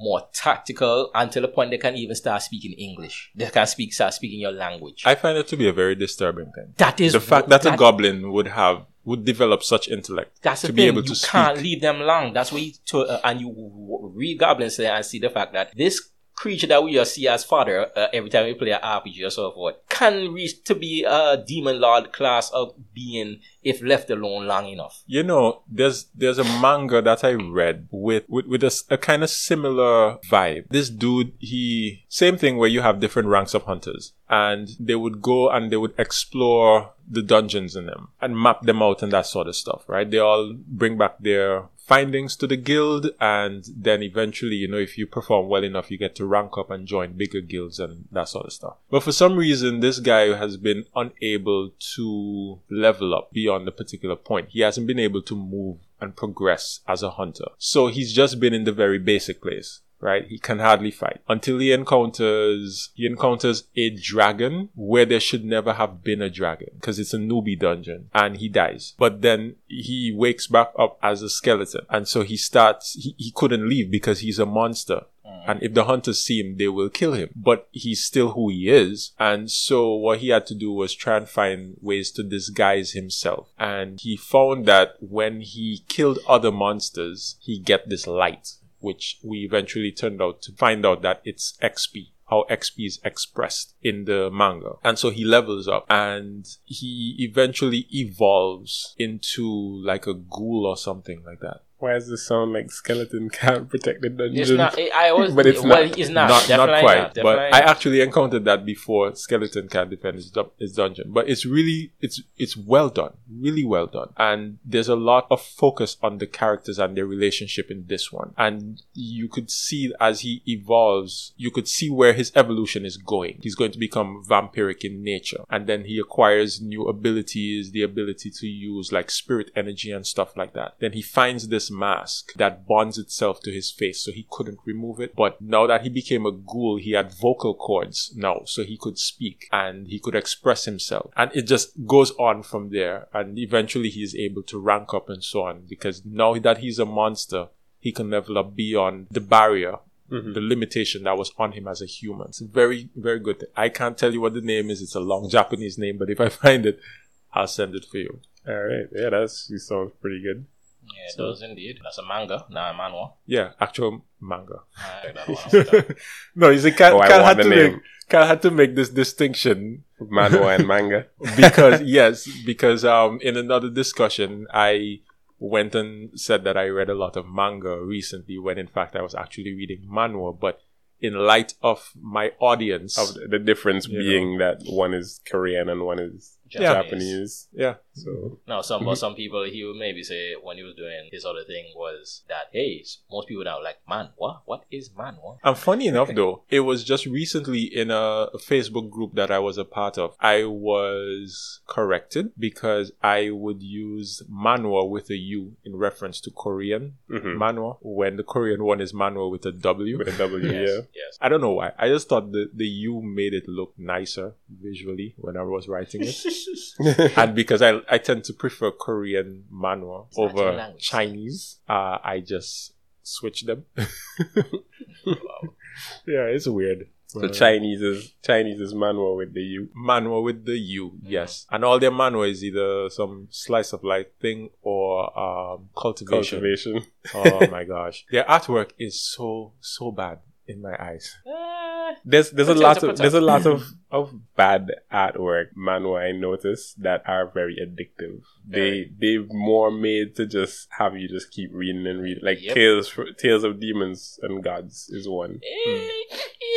more tactical, until the point they can even start speaking English. They can speak, start speaking your language. I find it to be a very disturbing thing. that is The fact what- that a goblin would have would develop such intellect That's to thing. be able you to can't speak. leave them long. That's why you to, uh, and you read goblins Slayer and see the fact that this creature that we see as father uh, every time we play an RPG or so forth can reach to be a demon lord class of being if left alone long enough. You know, there's there's a manga that I read with with, with a, a kind of similar vibe. This dude, he same thing where you have different ranks of hunters, and they would go and they would explore the dungeons in them and map them out and that sort of stuff. Right? They all bring back their findings to the guild, and then eventually, you know, if you perform well enough, you get to rank up and join bigger guilds and that sort of stuff. But for some reason, this guy has been unable to level up beyond a particular point. He hasn't been able to move and progress as a hunter. So he's just been in the very basic place. Right? He can hardly fight until he encounters, he encounters a dragon where there should never have been a dragon because it's a newbie dungeon and he dies. But then he wakes back up as a skeleton. And so he starts, he, he couldn't leave because he's a monster. Mm. And if the hunters see him, they will kill him. But he's still who he is. And so what he had to do was try and find ways to disguise himself. And he found that when he killed other monsters, he get this light, which we eventually turned out to find out that it's XP. How XP is expressed in the manga. And so he levels up and he eventually evolves into like a ghoul or something like that. Why does this sound like skeleton can't protect the dungeon? It's not. I I always, But it's well, not. it's not. not, not quite. not, but I actually encountered that before. Skeleton can defend his, du- his dungeon, but it's really it's it's well done, really well done, and there's a lot of focus on the characters and their relationship in this one, and you could see as he evolves, you could see where his evolution is going. He's going to become vampiric in nature, and then he acquires new abilities, the ability to use like spirit energy and stuff like that. Then he finds this mask that bonds itself to his face, so he couldn't remove it. But now that he became a ghoul, he had vocal cords now, so he could speak and he could express himself. And it just goes on from there. And eventually he is able to rank up and so on because now that he's a monster, he can level up beyond the barrier Mhm. the limitation that was on him as a human. It's very, very good. I can't tell you what the name is. It's a long Japanese name, but if I find it, I'll send it for you. All right. Yeah, that's it sounds pretty good. Yeah, it So- does indeed. That's a manga, not a manhwa. Yeah, actual manga. I like that one. I like that. no, you see, Cal, Oh, I Cal had to name. make Cal had to make this distinction Manhwa and manga. because yes, because um in another discussion I went and said that I read a lot of manga recently when in fact I was actually reading manhwa, but in light of my audience Of the- the difference You being that one is Korean and one is Yeah. Japanese. yeah. So No, some but some people he would maybe say when he was doing his other thing was that hey, most people now like man, what what is man? What? And funny enough, though, it was just recently in a Facebook group that I was a part of. I was corrected because I would use manhua with a U in reference to Korean mhm. manhwa when the Korean one is manhwa with a W. with a W, Yes, yeah. yes. I don't know why. I just thought the, the U made it look nicer visually when I was writing it. and because I, I tend to prefer Korean manhwa It's over language. Chinese, uh, I just switch them. Wow. yeah, it's weird. So But- Chinese is Chinese is manhua with the U. Manhua with the U, yes. And all their manhua is either some slice of life thing or um, cultivation. Cultivation. Oh my gosh. Their artwork is so, so bad in my eyes. Eh, There's there's a lot of there's a lot of, of bad artwork manhua I noticed that are very addictive. They they're more made to just have you just keep reading and reading. Like Yep. Tales Tales of Demons and Gods is one. eh,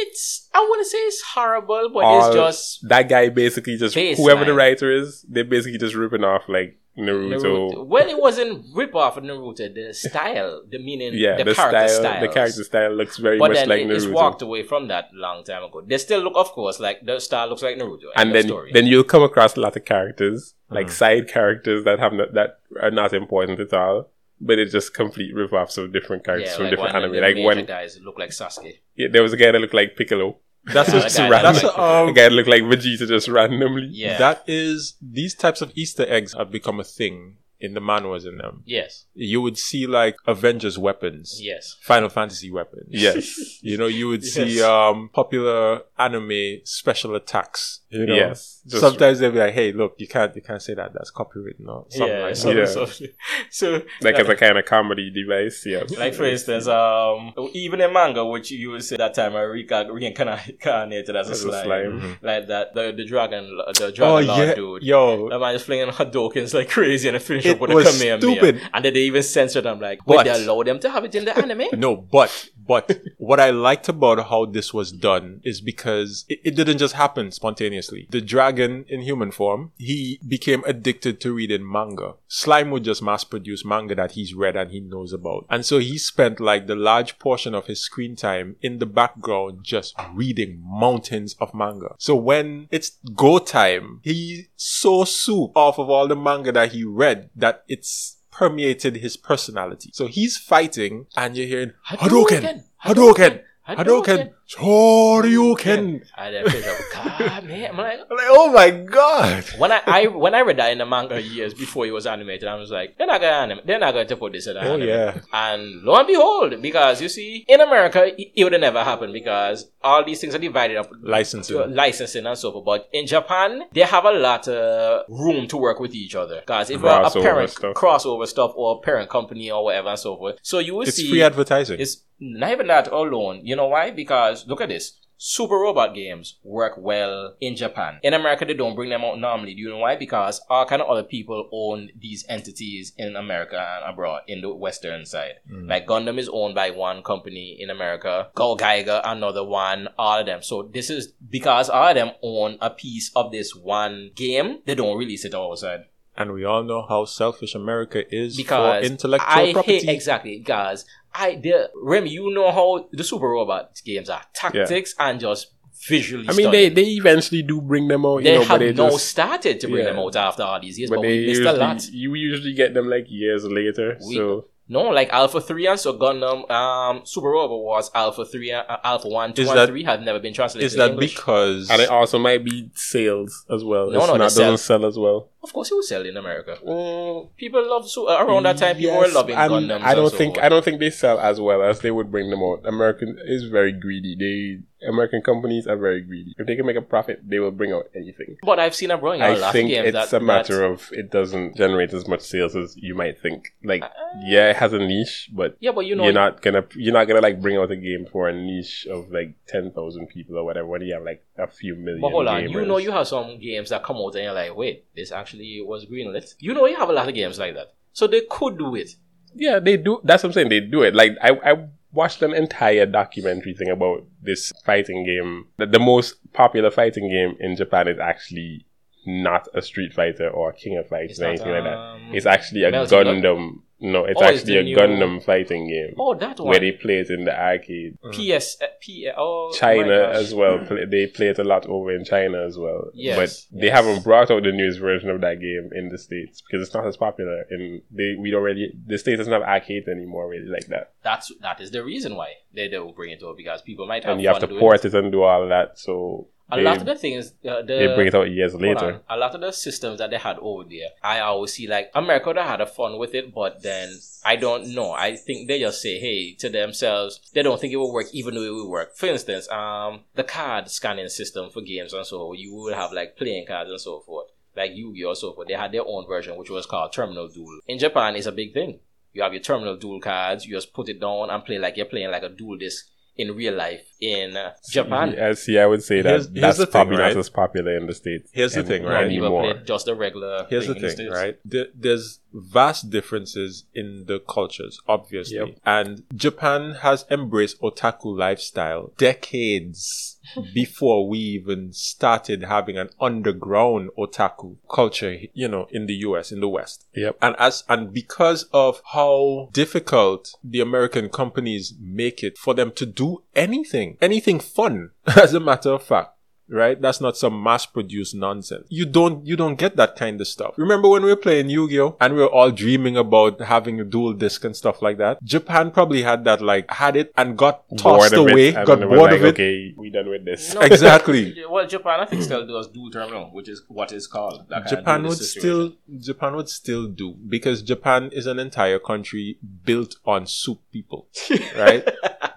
it's I wouldn't say it's horrible, but All- it's just That guy basically just whoever the writer is, they're basically just ripping off like Naruto. Naruto. Well, it wasn't rip off of Naruto. The style, the meaning, Yeah, the, the, character style, styles. the character style looks very But much like it- it's walked away from that long time ago. They still look, of course, like the style looks like Naruto. and the then story. then you'll come across a lot of characters like Mhm. side characters that have not, that are not important at all but it's just complete rip-offs of different characters yeah, from like different anime the like one guys look like Sasuke. yeah, there was a guy that looked like piccolo That's Yeah, a, that guy that's looks a, like a um, guy that looked like vegeta just randomly Yeah. that is these types of Easter eggs have become a thing in the manhwas in them. yes. You would see like Avengers weapons, Yes. Final Fantasy weapons. yes You know, you would see um popular anime special attacks. You know, yes Just- sometimes they'll be like, "Hey, look, you can't, you can't say that. That's copyright, or something yeah, like so, that." Yeah. so, so like as a kind of comedy device yeah like for instance, um, even in manga, which you would say that time are reca- reincarnated as a As a slime, slime. Mhm. like that the the dragon, the Oh dragon lord yeah, dude. yo, That man just flinging Hadokens like crazy and finish It up with a was Kamehameha. stupid. And then they even censored them like, but But- they allow them to have it in the anime? No, but but what I liked about how this was done is because it, it didn't just happen spontaneously. The dragon in human form, he became addicted to reading manga. Slime would just mass produce manga that he's read and he knows about. And so he spent like the large portion of his screen time in the background just reading mountains of manga. So when it's go time, he so soup off of all the manga that he read that it's permeated his personality. So he's fighting and you're hearing Hadouken, Hadouken, Hadouken, Shoryuken. Then finish up with Kamehameha. I'm like, I'm like, oh my god. when I, I when I read that in the manga years before it was animated, I was like, they're not gonna anim- they're not going to put this in the Oh anime. yeah. And lo and behold, because you see, in America, it, it would have never happened because all these things are divided up Licensing. to licensing and so forth. But in Japan, they have a lot of room to work with each other. Because if you're a parent stuff. crossover stuff or a parent company or whatever and so forth, so you will It's see free advertising. it's not even that alone. You know why? Because look at this. Super robot games work well in Japan. In America, they don't bring them out normally. Do you know why? Because all kind of other people own these entities in America and abroad in the western side. Mm. Like Gundam is owned by one company in America, GaoGaiGar another one, all of them. So this is because all of them own a piece of this one game. They don't release it outside and we all know how selfish America is because for intellectual I property. hate exactly because I the Remy, you know how the Super Robot games are tactics and just visually. I mean, they, stunning. they eventually do bring them out, you they know, have but they now just, started to bring Yeah. them out after all these years, but but, they we missed a lot. you usually get them like years later. We- so No, like Alpha Three and so Gundam, um, Super Robot was Alpha Three, uh, Alpha One, Two, Is and that- Three have never been translated. is that English. because and it also might be sales as well. No, it's no, not they sell. doesn't sell as well. Of course, it would sell in America. Mm, People love so around that time. People were loving and Gundams. I don't so think. I don't think they sell as well as they would bring them out. American is very greedy. They American companies are very greedy. If they can make a profit, they will bring out anything. But I've seen a growing I think it's that, a matter that, of it doesn't generate as much sales as you might think. Like, Uh, yeah, it has a niche, but yeah, but you know, you're not gonna you're not gonna like bring out a game for a niche of like ten thousand people or whatever when you have like a few million. But hold on, gamers. you know you have some games that come out and you're like, wait, this actually was greenlit. You know you have a lot of games like that. So they could do it. Yeah, they do. That's what I'm saying. They do it. Like I, I watched an entire documentary thing about this fighting game. The, the most popular fighting game in Japan is actually not a Street Fighter or a King of Fighters or anything like that. um, It's actually a Gundam. No, it's Oh, actually the a new- Gundam fighting game Oh, that one. where they play it in the arcade. PS, uh, P, oh, China as well. Play, they play it a lot over in China as well. Yes, but they yes. haven't brought out the newest version of that game in the states because it's not as popular. And they we already the states doesn't have arcades anymore really like that. That's that is the reason why they don't bring it out because people might have and you have to port it and do all that. So A lot of the things, uh, the they bring it out years later. on. A lot of the systems that they had over there, I always see like America that had a fun with it, but then I don't know. I think they just say, hey, to themselves, they don't think it will work, even though it will work. For instance, um, the card scanning system for games and so you will have like playing cards and so forth, like Yu-Gi-Oh! and so forth. They had their own version, which was called Terminal Duel. In Japan, it's a big thing. You have your Terminal Duel cards. You just put it down and play like you're playing like a duel disk in real life in uh, Japan. Yeah, see, I would say that Here's- here's that's the thing, probably right? not as popular in the states. Here's the any- thing, right? Anymore. just a regular. Here's the in the thing, States. right? There, there's vast differences in the cultures, obviously. Yep. And Japan has embraced otaku lifestyle decades before we even started having an underground otaku culture, you know, in the US, in the West. Yep. And as and because of how difficult the American companies make it for them to do anything, anything fun, as a matter of fact. Right? That's not some mass produced nonsense. You don't you don't get that kind of stuff. Remember when we were playing Yu-Gi-Oh! and we were all dreaming about having a duel disk and stuff like that? Japan probably had that like had it and got tossed Bored it, away, got bored like, of it. Okay, we done with this. No, Exactly. Well, Japan I think still does duel terminal, which is what is called. that kind of Japan would situation. still Japan would still do because Japan is an entire country built on soup people, right?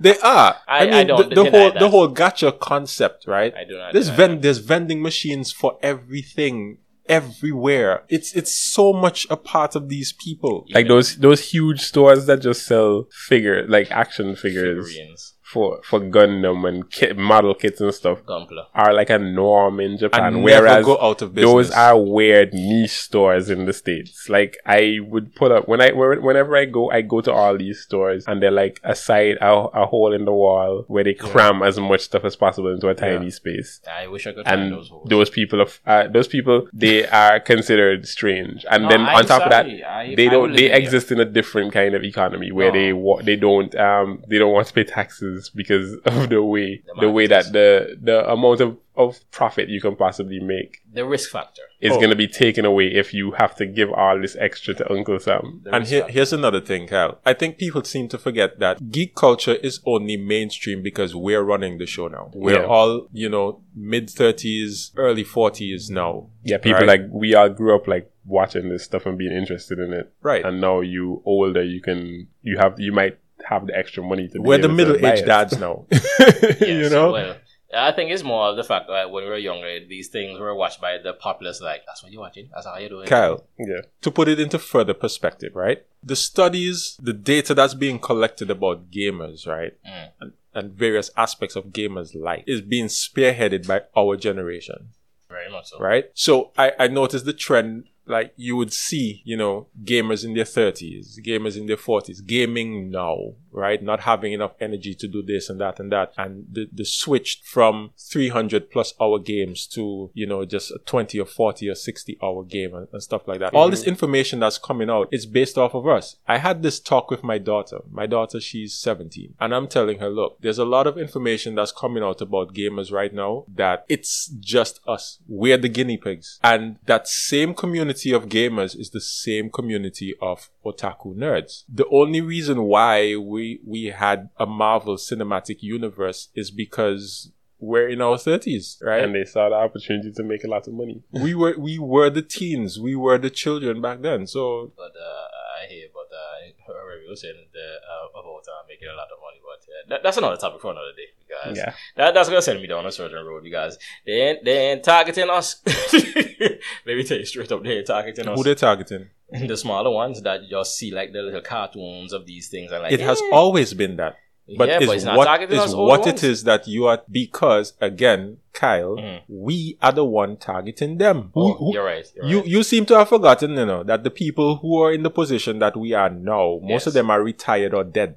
they are. I- I don't the, the deny whole that. the whole gacha concept, right? I do not. There's deny ven- there's vending machines for everything everywhere. It's it's so much a part of these people. like those those huge stores that just sell figure like action figures figurines, for for Gundam and kit, model kits and stuff Gunpla. are like a norm in Japan. And whereas never go out of business. those are weird niche stores in the states. Like I would put up when I whenever I go, I go to all these stores and they're like a side a, a hole in the wall where they cram as much stuff as possible into a tiny Yeah. space. I wish I could find And those holes. those people, of uh, those people, they are considered strange. And No, then I'm on top of that, I- they I don't. They live in exist in a different kind of economy where No. they wa- they don't um they don't want to pay taxes because of the way The the way that the the amount of of profit you can possibly make the risk factor. is Oh. going to be taken away if you have to give all this extra to Uncle Sam. The And here, here's another thing, Cal. I think people seem to forget that geek culture is only mainstream because we're running the show now. We're Yeah. all, you know, mid 30s, early 40s now. Yeah, people Right. like we all grew up like watching this stuff and being interested in it, Right. and now you older, you can you have you might have the extra money to. be We're the middle aged dads now. Yes, you know? Well, I think it's more of the fact that when we were younger, these things were watched by the populace. Like that's what you're watching. That's how you're doing. Kyle, Yeah, to put it into further perspective, right? The studies, the data that's being collected about gamers, right? Mm. And, and various aspects of gamers' life is being spearheaded by our generation. Very much so. right? So I, I noticed the trend, like you would see, you know, gamers in their 30s, gamers in their 40s, gaming now, right? Not having enough energy to do this and that and that. And the, the switch from 300 plus hour games to, you know, just a 20 or 40 or 60 hour game and, and stuff like that. All this mm. information that's coming out is based off of us. I had this talk with my daughter. My daughter, she's 17. And I'm telling her, look, there's a lot of information that's coming out about gamers right now that it's just us. We're the guinea pigs. And that same community of gamers is the same community of otaku nerds. The only reason why we, we had a Marvel cinematic universe is because we're in our thirties, right? and they saw the opportunity to make a lot of money. we were we were the teens, we were the children back then. So But uh, I hear about uh, her review saying the, uh, about uh, making a lot of money. But uh, that, that's another topic for another day. Because Yeah, that, that's going to send me down a certain road because they ain't, they ain't targeting us. Let me tell you straight up, they ain't targeting us. who they targeting? the smaller ones that you just see like the little cartoons of these things and like It has always been that. But yeah, is but it's not what targeting is us what at it that you are because again, Kyle, Mhm. we are the one targeting them. Who- Oh, who- you're right. You're you right. you seem to have forgotten, you know, that the people who are in the position that we are now, most Yes. of them are retired or dead.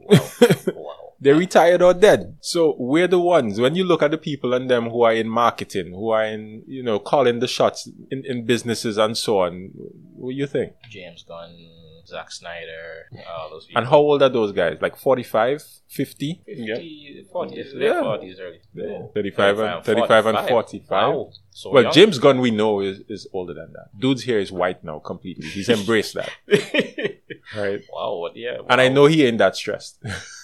wow. They're retired or dead. So we're the ones. When you look at the people and them who are in marketing, who are in, you know, calling the shots in, in businesses and so on, what do you think? James Gunn, Zack Snyder, all those people. And how old are those guys? Like 45, 50? 50, 40s, late Yeah. 40s, early. Yeah. 35 and- 35 and 45. Wow. So Well, young. James Gunn, we know, is, is older than that. Dude's hair is white now completely. He's embraced that. Right. wow, what, yeah. And I know he ain't that stressed.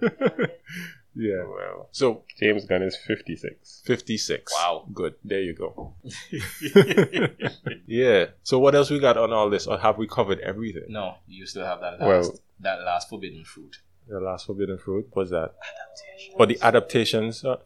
yeah. well, So James Gunn is fifty six. 56. Wow. Good. There you go. yeah. So what else we got on all this? Or have we covered everything? No, you still have that Well- last, that last forbidden fruit. The last forbidden fruit was that? Or the adaptations? Uh,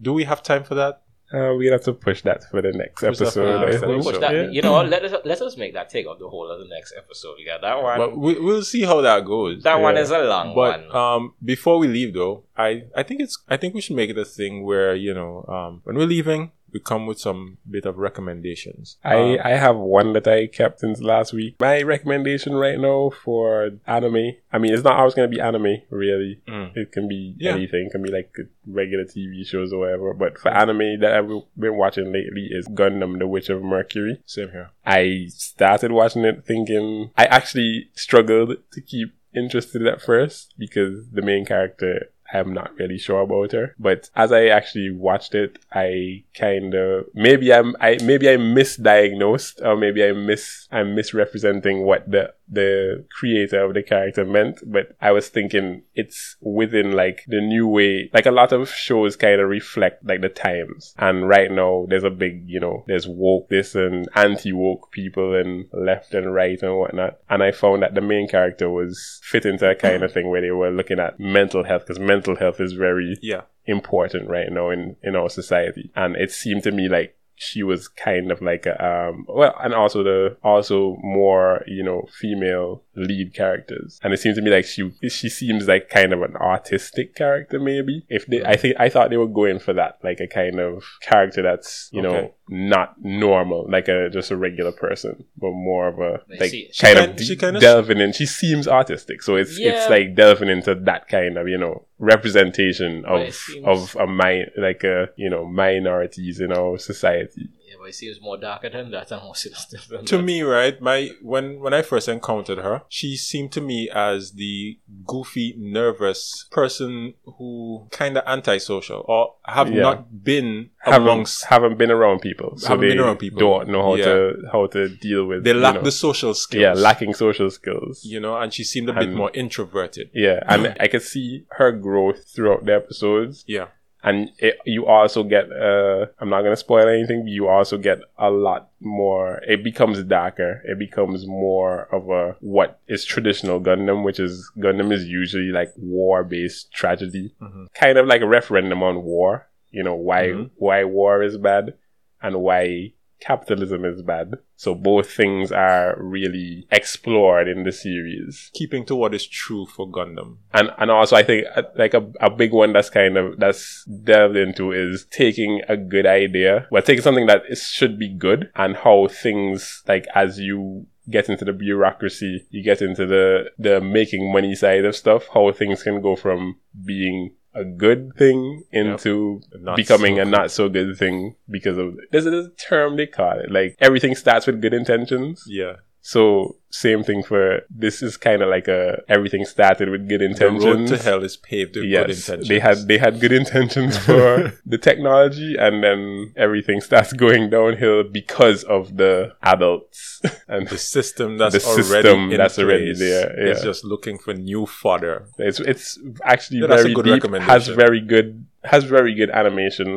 do we have time for that? Uh, we have to push that for the next Push that episode. I think. We'll push that. yeah. You know, let us let us make that take up the whole of the next episode. You got that one. But we, we'll see how that goes. that one is a long But one. um, before we leave, though, I, I think it's I think we should make it a thing where you know um, when we're leaving, we come with some bit of recommendations. I, Um, I have one that I kept since last week. My recommendation right now for anime. I mean, it's not always going to be anime, really. Mm. It can be Yeah. anything. It can be like regular TV shows or whatever. But for anime that I've been watching lately is Gundam: The Witch of Mercury. same here. I started watching it thinking I actually struggled to keep interested at first because the main character I'm not really sure about her. But as I actually watched it, I kind of maybe I'm I maybe I misdiagnosed or maybe I miss I'm misrepresenting what the the creator of the character meant. But I was thinking it's within like the new way. Like a lot of shows kind of reflect like the times. And right now there's a big you know there's woke this and anti woke people and left and right and whatnot. And I found that the main character was fit into a kind of thing where they were looking at mental health because mental health is very Yeah. important right now in, in our society. And it seemed to me like she was kind of like a, um, well, and also the, also more, you know, female lead characters. And it seems to me like she, she seems like kind of an artistic character, maybe. If they, I think, I thought they were going for that, like a kind of character that's, you know, not normal, like a, just a regular person, but more of a like, see. She kind kind- of, she kinda- delving in. She seems artistic. So it's, Yeah. it's like delving into that kind of, you know, representation of, of a mi- like a, you know, minorities in our society. Yeah, but it seems more darker than that and more sinister than To that. me, right, my when when I first encountered her, she seemed to me as the goofy, nervous person who kind of antisocial or have Yeah. not been Haven't, amongst. haven't been around people. So Haven't they been around people. don't know how Yeah. to, how to deal with, They you lack know, the social skills. yeah, lacking social skills. You know, and she seemed a bit And- more introverted. Yeah, and I could see her growth throughout the episodes. Yeah. And it, you also get uh i'm not gonna spoil anything but you also get a lot more it becomes darker it becomes more of a what is traditional gundam which is gundam is usually like war based tragedy Mhm. kind of like a referendum on war you know why Mhm. why war is bad and why capitalism is bad. So both things are really explored in the series. Keeping to what is true for Gundam. and and also I think uh, like a, a big one that's kind of that's delved into is taking a good idea, well, taking something that is, should be good and how things like as you get into the bureaucracy, you get into the the making money side of stuff, how things can go from being a good thing into Not becoming so a not so good thing because of there's a term they call it like everything starts with good intentions Yeah. So same thing for this is kind of like a everything started with good The intentions. road to hell is paved with good intentions. they had they had good intentions for the technology, and then everything starts going downhill because of the adults and the system that's The already system in that's already place there, is yeah. just looking for new fodder. it's it's actually Yeah, very good deep, recommendation. has very good has very good animation,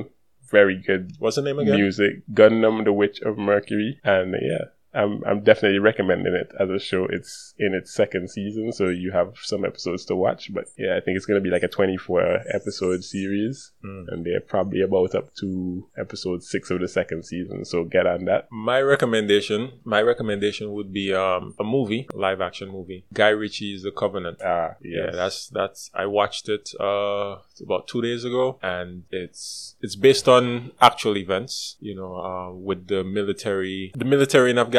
very good What's the name again? music. Gundam: The Witch of Mercury, and yeah, I'm I'm definitely recommending it as a show. It's in its second season, so you have some episodes to watch. But yeah, I think it's gonna be like a 24 episode series, Mm. and they're probably about up to episode six of the second season. So get on that. My recommendation, my recommendation would be um, a movie, a live action movie. Guy Ritchie's The Covenant. Ah, Yeah, that's that's. I watched it uh about two days ago, and it's it's based on actual events. You know, uh, with the military, the military in Afghanistan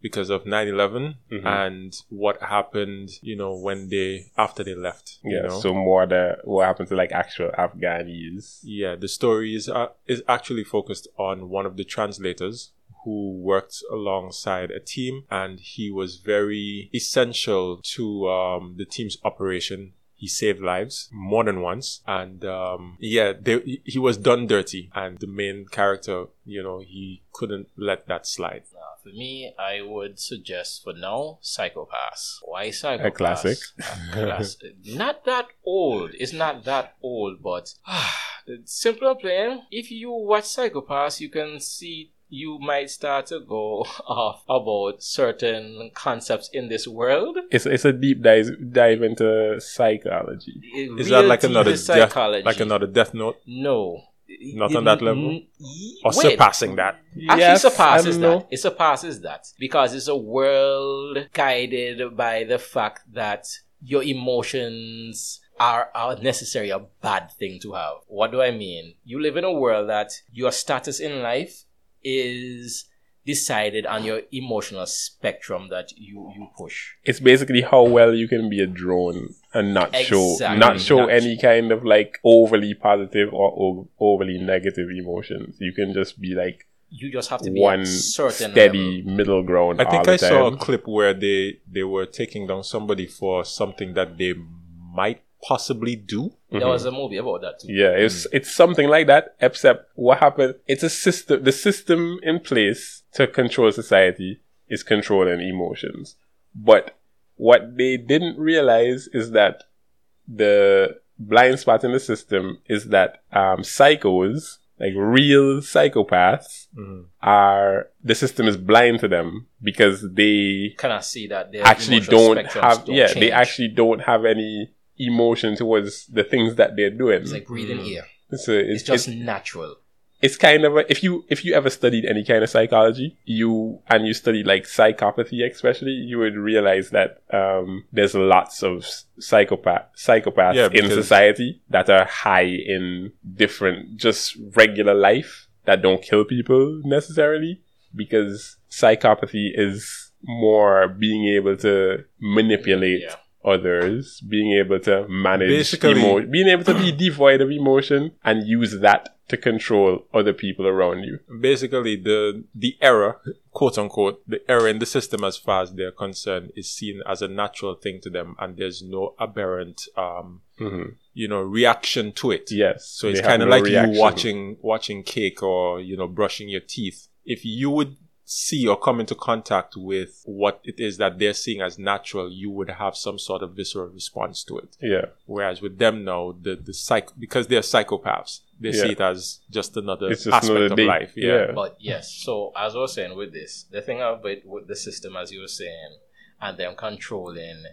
because of 9-11 Mhm. and what happened you know when they after they left you yeah. know So more the what happened to like actual Afghanis. yeah, the story is uh, is actually focused on one of the translators who worked alongside a team, and he was very essential to um, the team's operation. He saved lives more than once, and um, yeah, they, he was done dirty, and the main character, you know, he couldn't let that slide. For me, I would suggest for now Psycho-Pass. Why Psycho-Pass? A classic. A class- not that old. It's not that old, but ah, simple and plain. If you watch Psycho-Pass, you can see you might start to go off about certain concepts in this world. It's it's a deep dive dive into psychology. It Is that like another death, psychology? like another Death Note, No. Not on that level? N- or wait. surpassing that? Actually, Yes, surpasses I don't know. that. It surpasses that because it's a world guided by the fact that your emotions are, are necessary a bad thing to have. What do I mean? You live in a world that your status in life is decided on your emotional spectrum that you, you push. It's basically how well you can be a drone and not show Exactly. not show Not- any kind of like overly positive or o- overly negative emotions. You can just be like You just have to be one certain steady middle ground. I think all I the saw a clip where they they were taking down somebody for something that they might possibly do. There Mm-hmm. was a movie about that too. Yeah, it's it's something like that. Except what happened? It's a system. The system in place to control society is controlling emotions. But what they didn't realize is that the blind spot in the system is that um, psychos, like real psychopaths, Mhm. are the system is blind to them because they Cannot see that they actually don't have don't yeah change. they actually don't have any emotion towards the things that they're doing. It's like breathing Mm. air. So it's, It's just it's, natural. It's kind of a, if you if you ever studied any kind of psychology, you and you study like psychopathy especially, you would realize that um, there's lots of psychopath psychopaths Yeah, in society that are high in different just regular life that don't kill people necessarily because psychopathy is more being able to manipulate Yeah. others, being able to manage Basically- emo- being able to be devoid of emotion and use that to control other people around you. Basically, the the error, quote unquote, the error in the system as far as they're concerned is seen as a natural thing to them, and there's no aberrant, um, hmm you know, reaction to it. Yes. So it's kind of no like reaction. you watching watching cake or you know brushing your teeth. If you would see or come into contact with what it is that they're seeing as natural, you would have some sort of visceral response to it. Yeah. Whereas with them now, the the psych because they're psychopaths, they Yeah. see it as just another just aspect another of day. life. Yeah. Yeah. But yes, so as I was saying with this, the thing of it with the system, as you were saying, and them controlling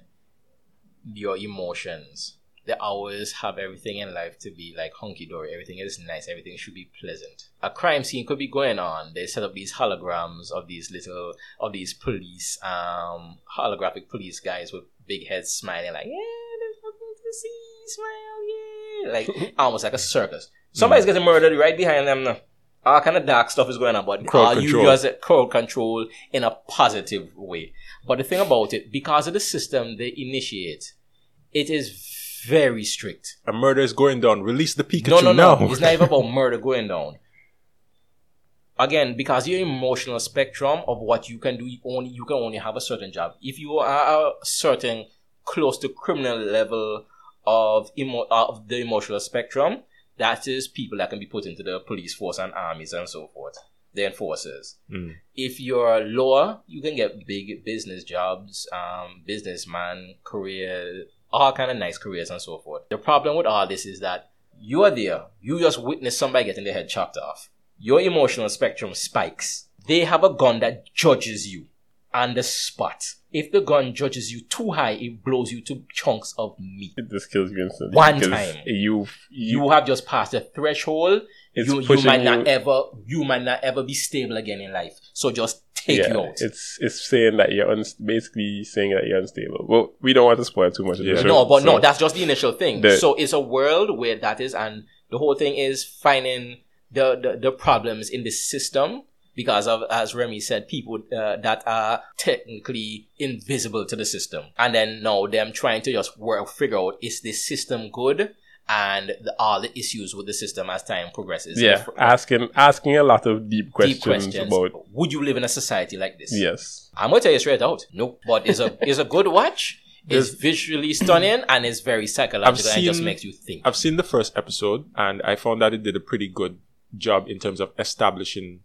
your emotions, they always have everything in life to be like hunky dory. Everything is nice. Everything should be pleasant. A crime scene could be going on. They set up these holograms of these little of these police, um, holographic police guys with big heads smiling like, yeah, there's nothing to see, smile, yeah, like almost like a circus. Somebody's getting murdered right behind them now all kind of dark stuff is going on, but Crowd you control. just crowd control in a positive way. But the thing about it, because of the system they initiate, it is very strict. A murder is going down. Release the Pikachu No, no, no. now. It's not even about murder going down. Again, because your emotional spectrum of what you can do, you only you can only have a certain job. If you are a certain close to criminal level of emo- of the emotional spectrum, that is people that can be put into the police force and armies and so forth. The enforcers. Mm. If you're lower, you can get big business jobs, um, businessman career, all kind of nice careers and so forth. The problem with all this is that You are there. You just witness somebody getting their head chopped off. Your emotional spectrum spikes. They have a gun that judges you on the spot. If the gun judges you too high, it blows you to chunks of meat. It just kills you instantly. One time. You, you, You have just passed the threshold. You, you might not ever, you might not ever be stable again in life. So just take yeah, you out. it's it's saying that you're uns- basically saying that you're unstable. Well, we don't want to spoil too much of Yeah. show. No, but no, that's just the initial thing. The- so it's a world where that is, and the whole thing is finding the, the, the problems in the system because of, as Remy said, people uh, that are technically invisible to the system. And then now them trying to just work, figure out, is this system good? And the, all the issues with the system as time progresses. yeah, If- asking asking a lot of deep questions, deep questions about would you live in a society like this? yes. I'm gonna tell you straight out, nope. But it's a it's a good watch. It's visually stunning and it's very psychological and just makes you think. I've seen the first episode and I found that it did a pretty good job in terms of establishing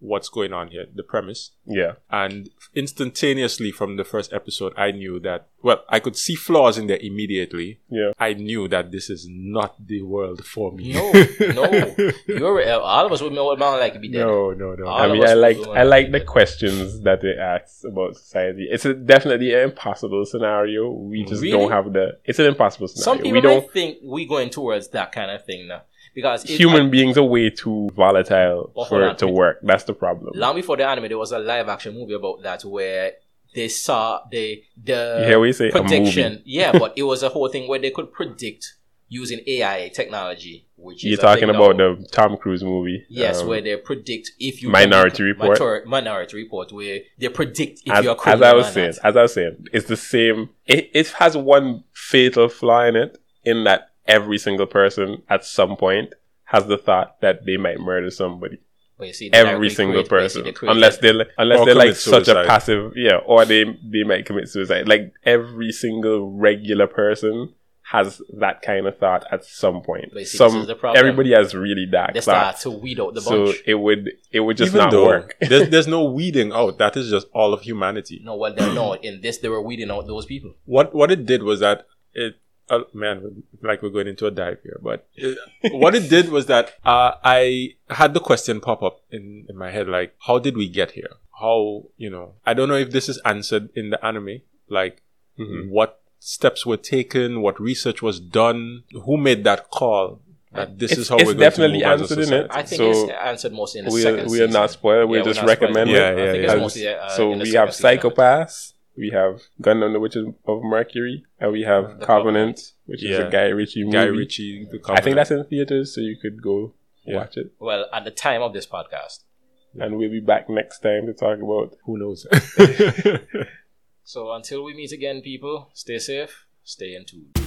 what's going on here, the premise. Yeah, And instantaneously from the first episode, I knew that, well, I could see flaws in there immediately. yeah. I knew that this is not the world for me. No, no. You're uh, all of us would know what man like to be dead. no, no, no. All I mean, I like I like the there. questions that they ask about society. It's a, definitely an impossible scenario. We just Really? don't have the. It's an impossible scenario. Some people we don't. think we're going towards that kind of thing now because Human beings are way too volatile Oh, for it to work. That's the problem. long before the anime, there was a live action movie about that where they saw the the what you say? Prediction. Yeah, but it was a whole thing where they could predict using AI technology, which You're talking about now. the Tom Cruise movie. Yes, um, where they predict if you Minority Report. Matur- Minority Report, where they predict if as, you're a as I was saying, as I was saying, it's the same. It, it has one fatal flaw in it, in that every single person at some point has the thought that they might murder somebody. But you see, Every single create- person, they unless they are unless Or they're like commit such a passive, yeah, or they they might commit suicide. Like every single regular person has that kind of thought at some point. But you see, this Some is the problem. everybody has really dark they start thoughts, to weed out the bunch. so it would it would just Even not though work. there's, there's no weeding out. That is just all of humanity. no, well, they no. In this, they were weeding out those people. What what it did was that it. Uh, man, like we're going into a dive here, but it, what it did was that uh, I had the question pop up in, in my head, like, how did we get here? How you know? I don't know if this is answered in the anime, like Mhm. what steps were taken, what research was done, who made that call that this It's- is how it's we're going definitely to move as a answered in it. I think So, it's answered mostly in the we second are, we are not spoiled. We're Yeah, just not spoiled. recommending. Yeah, I yeah, think yeah. it's mostly, uh, so in the we have season. Psycho-Pass, we have Gun on the Witches of Mercury, and we have The Covenant, which is a Guy Ritchie movie. Guy Ritchie, the Covenant. I think that's in theaters, so you could go Yeah. watch it. Well, at the time of this podcast. And we'll be back next time to talk about. who knows. So until we meet again, people, stay safe, stay in tune.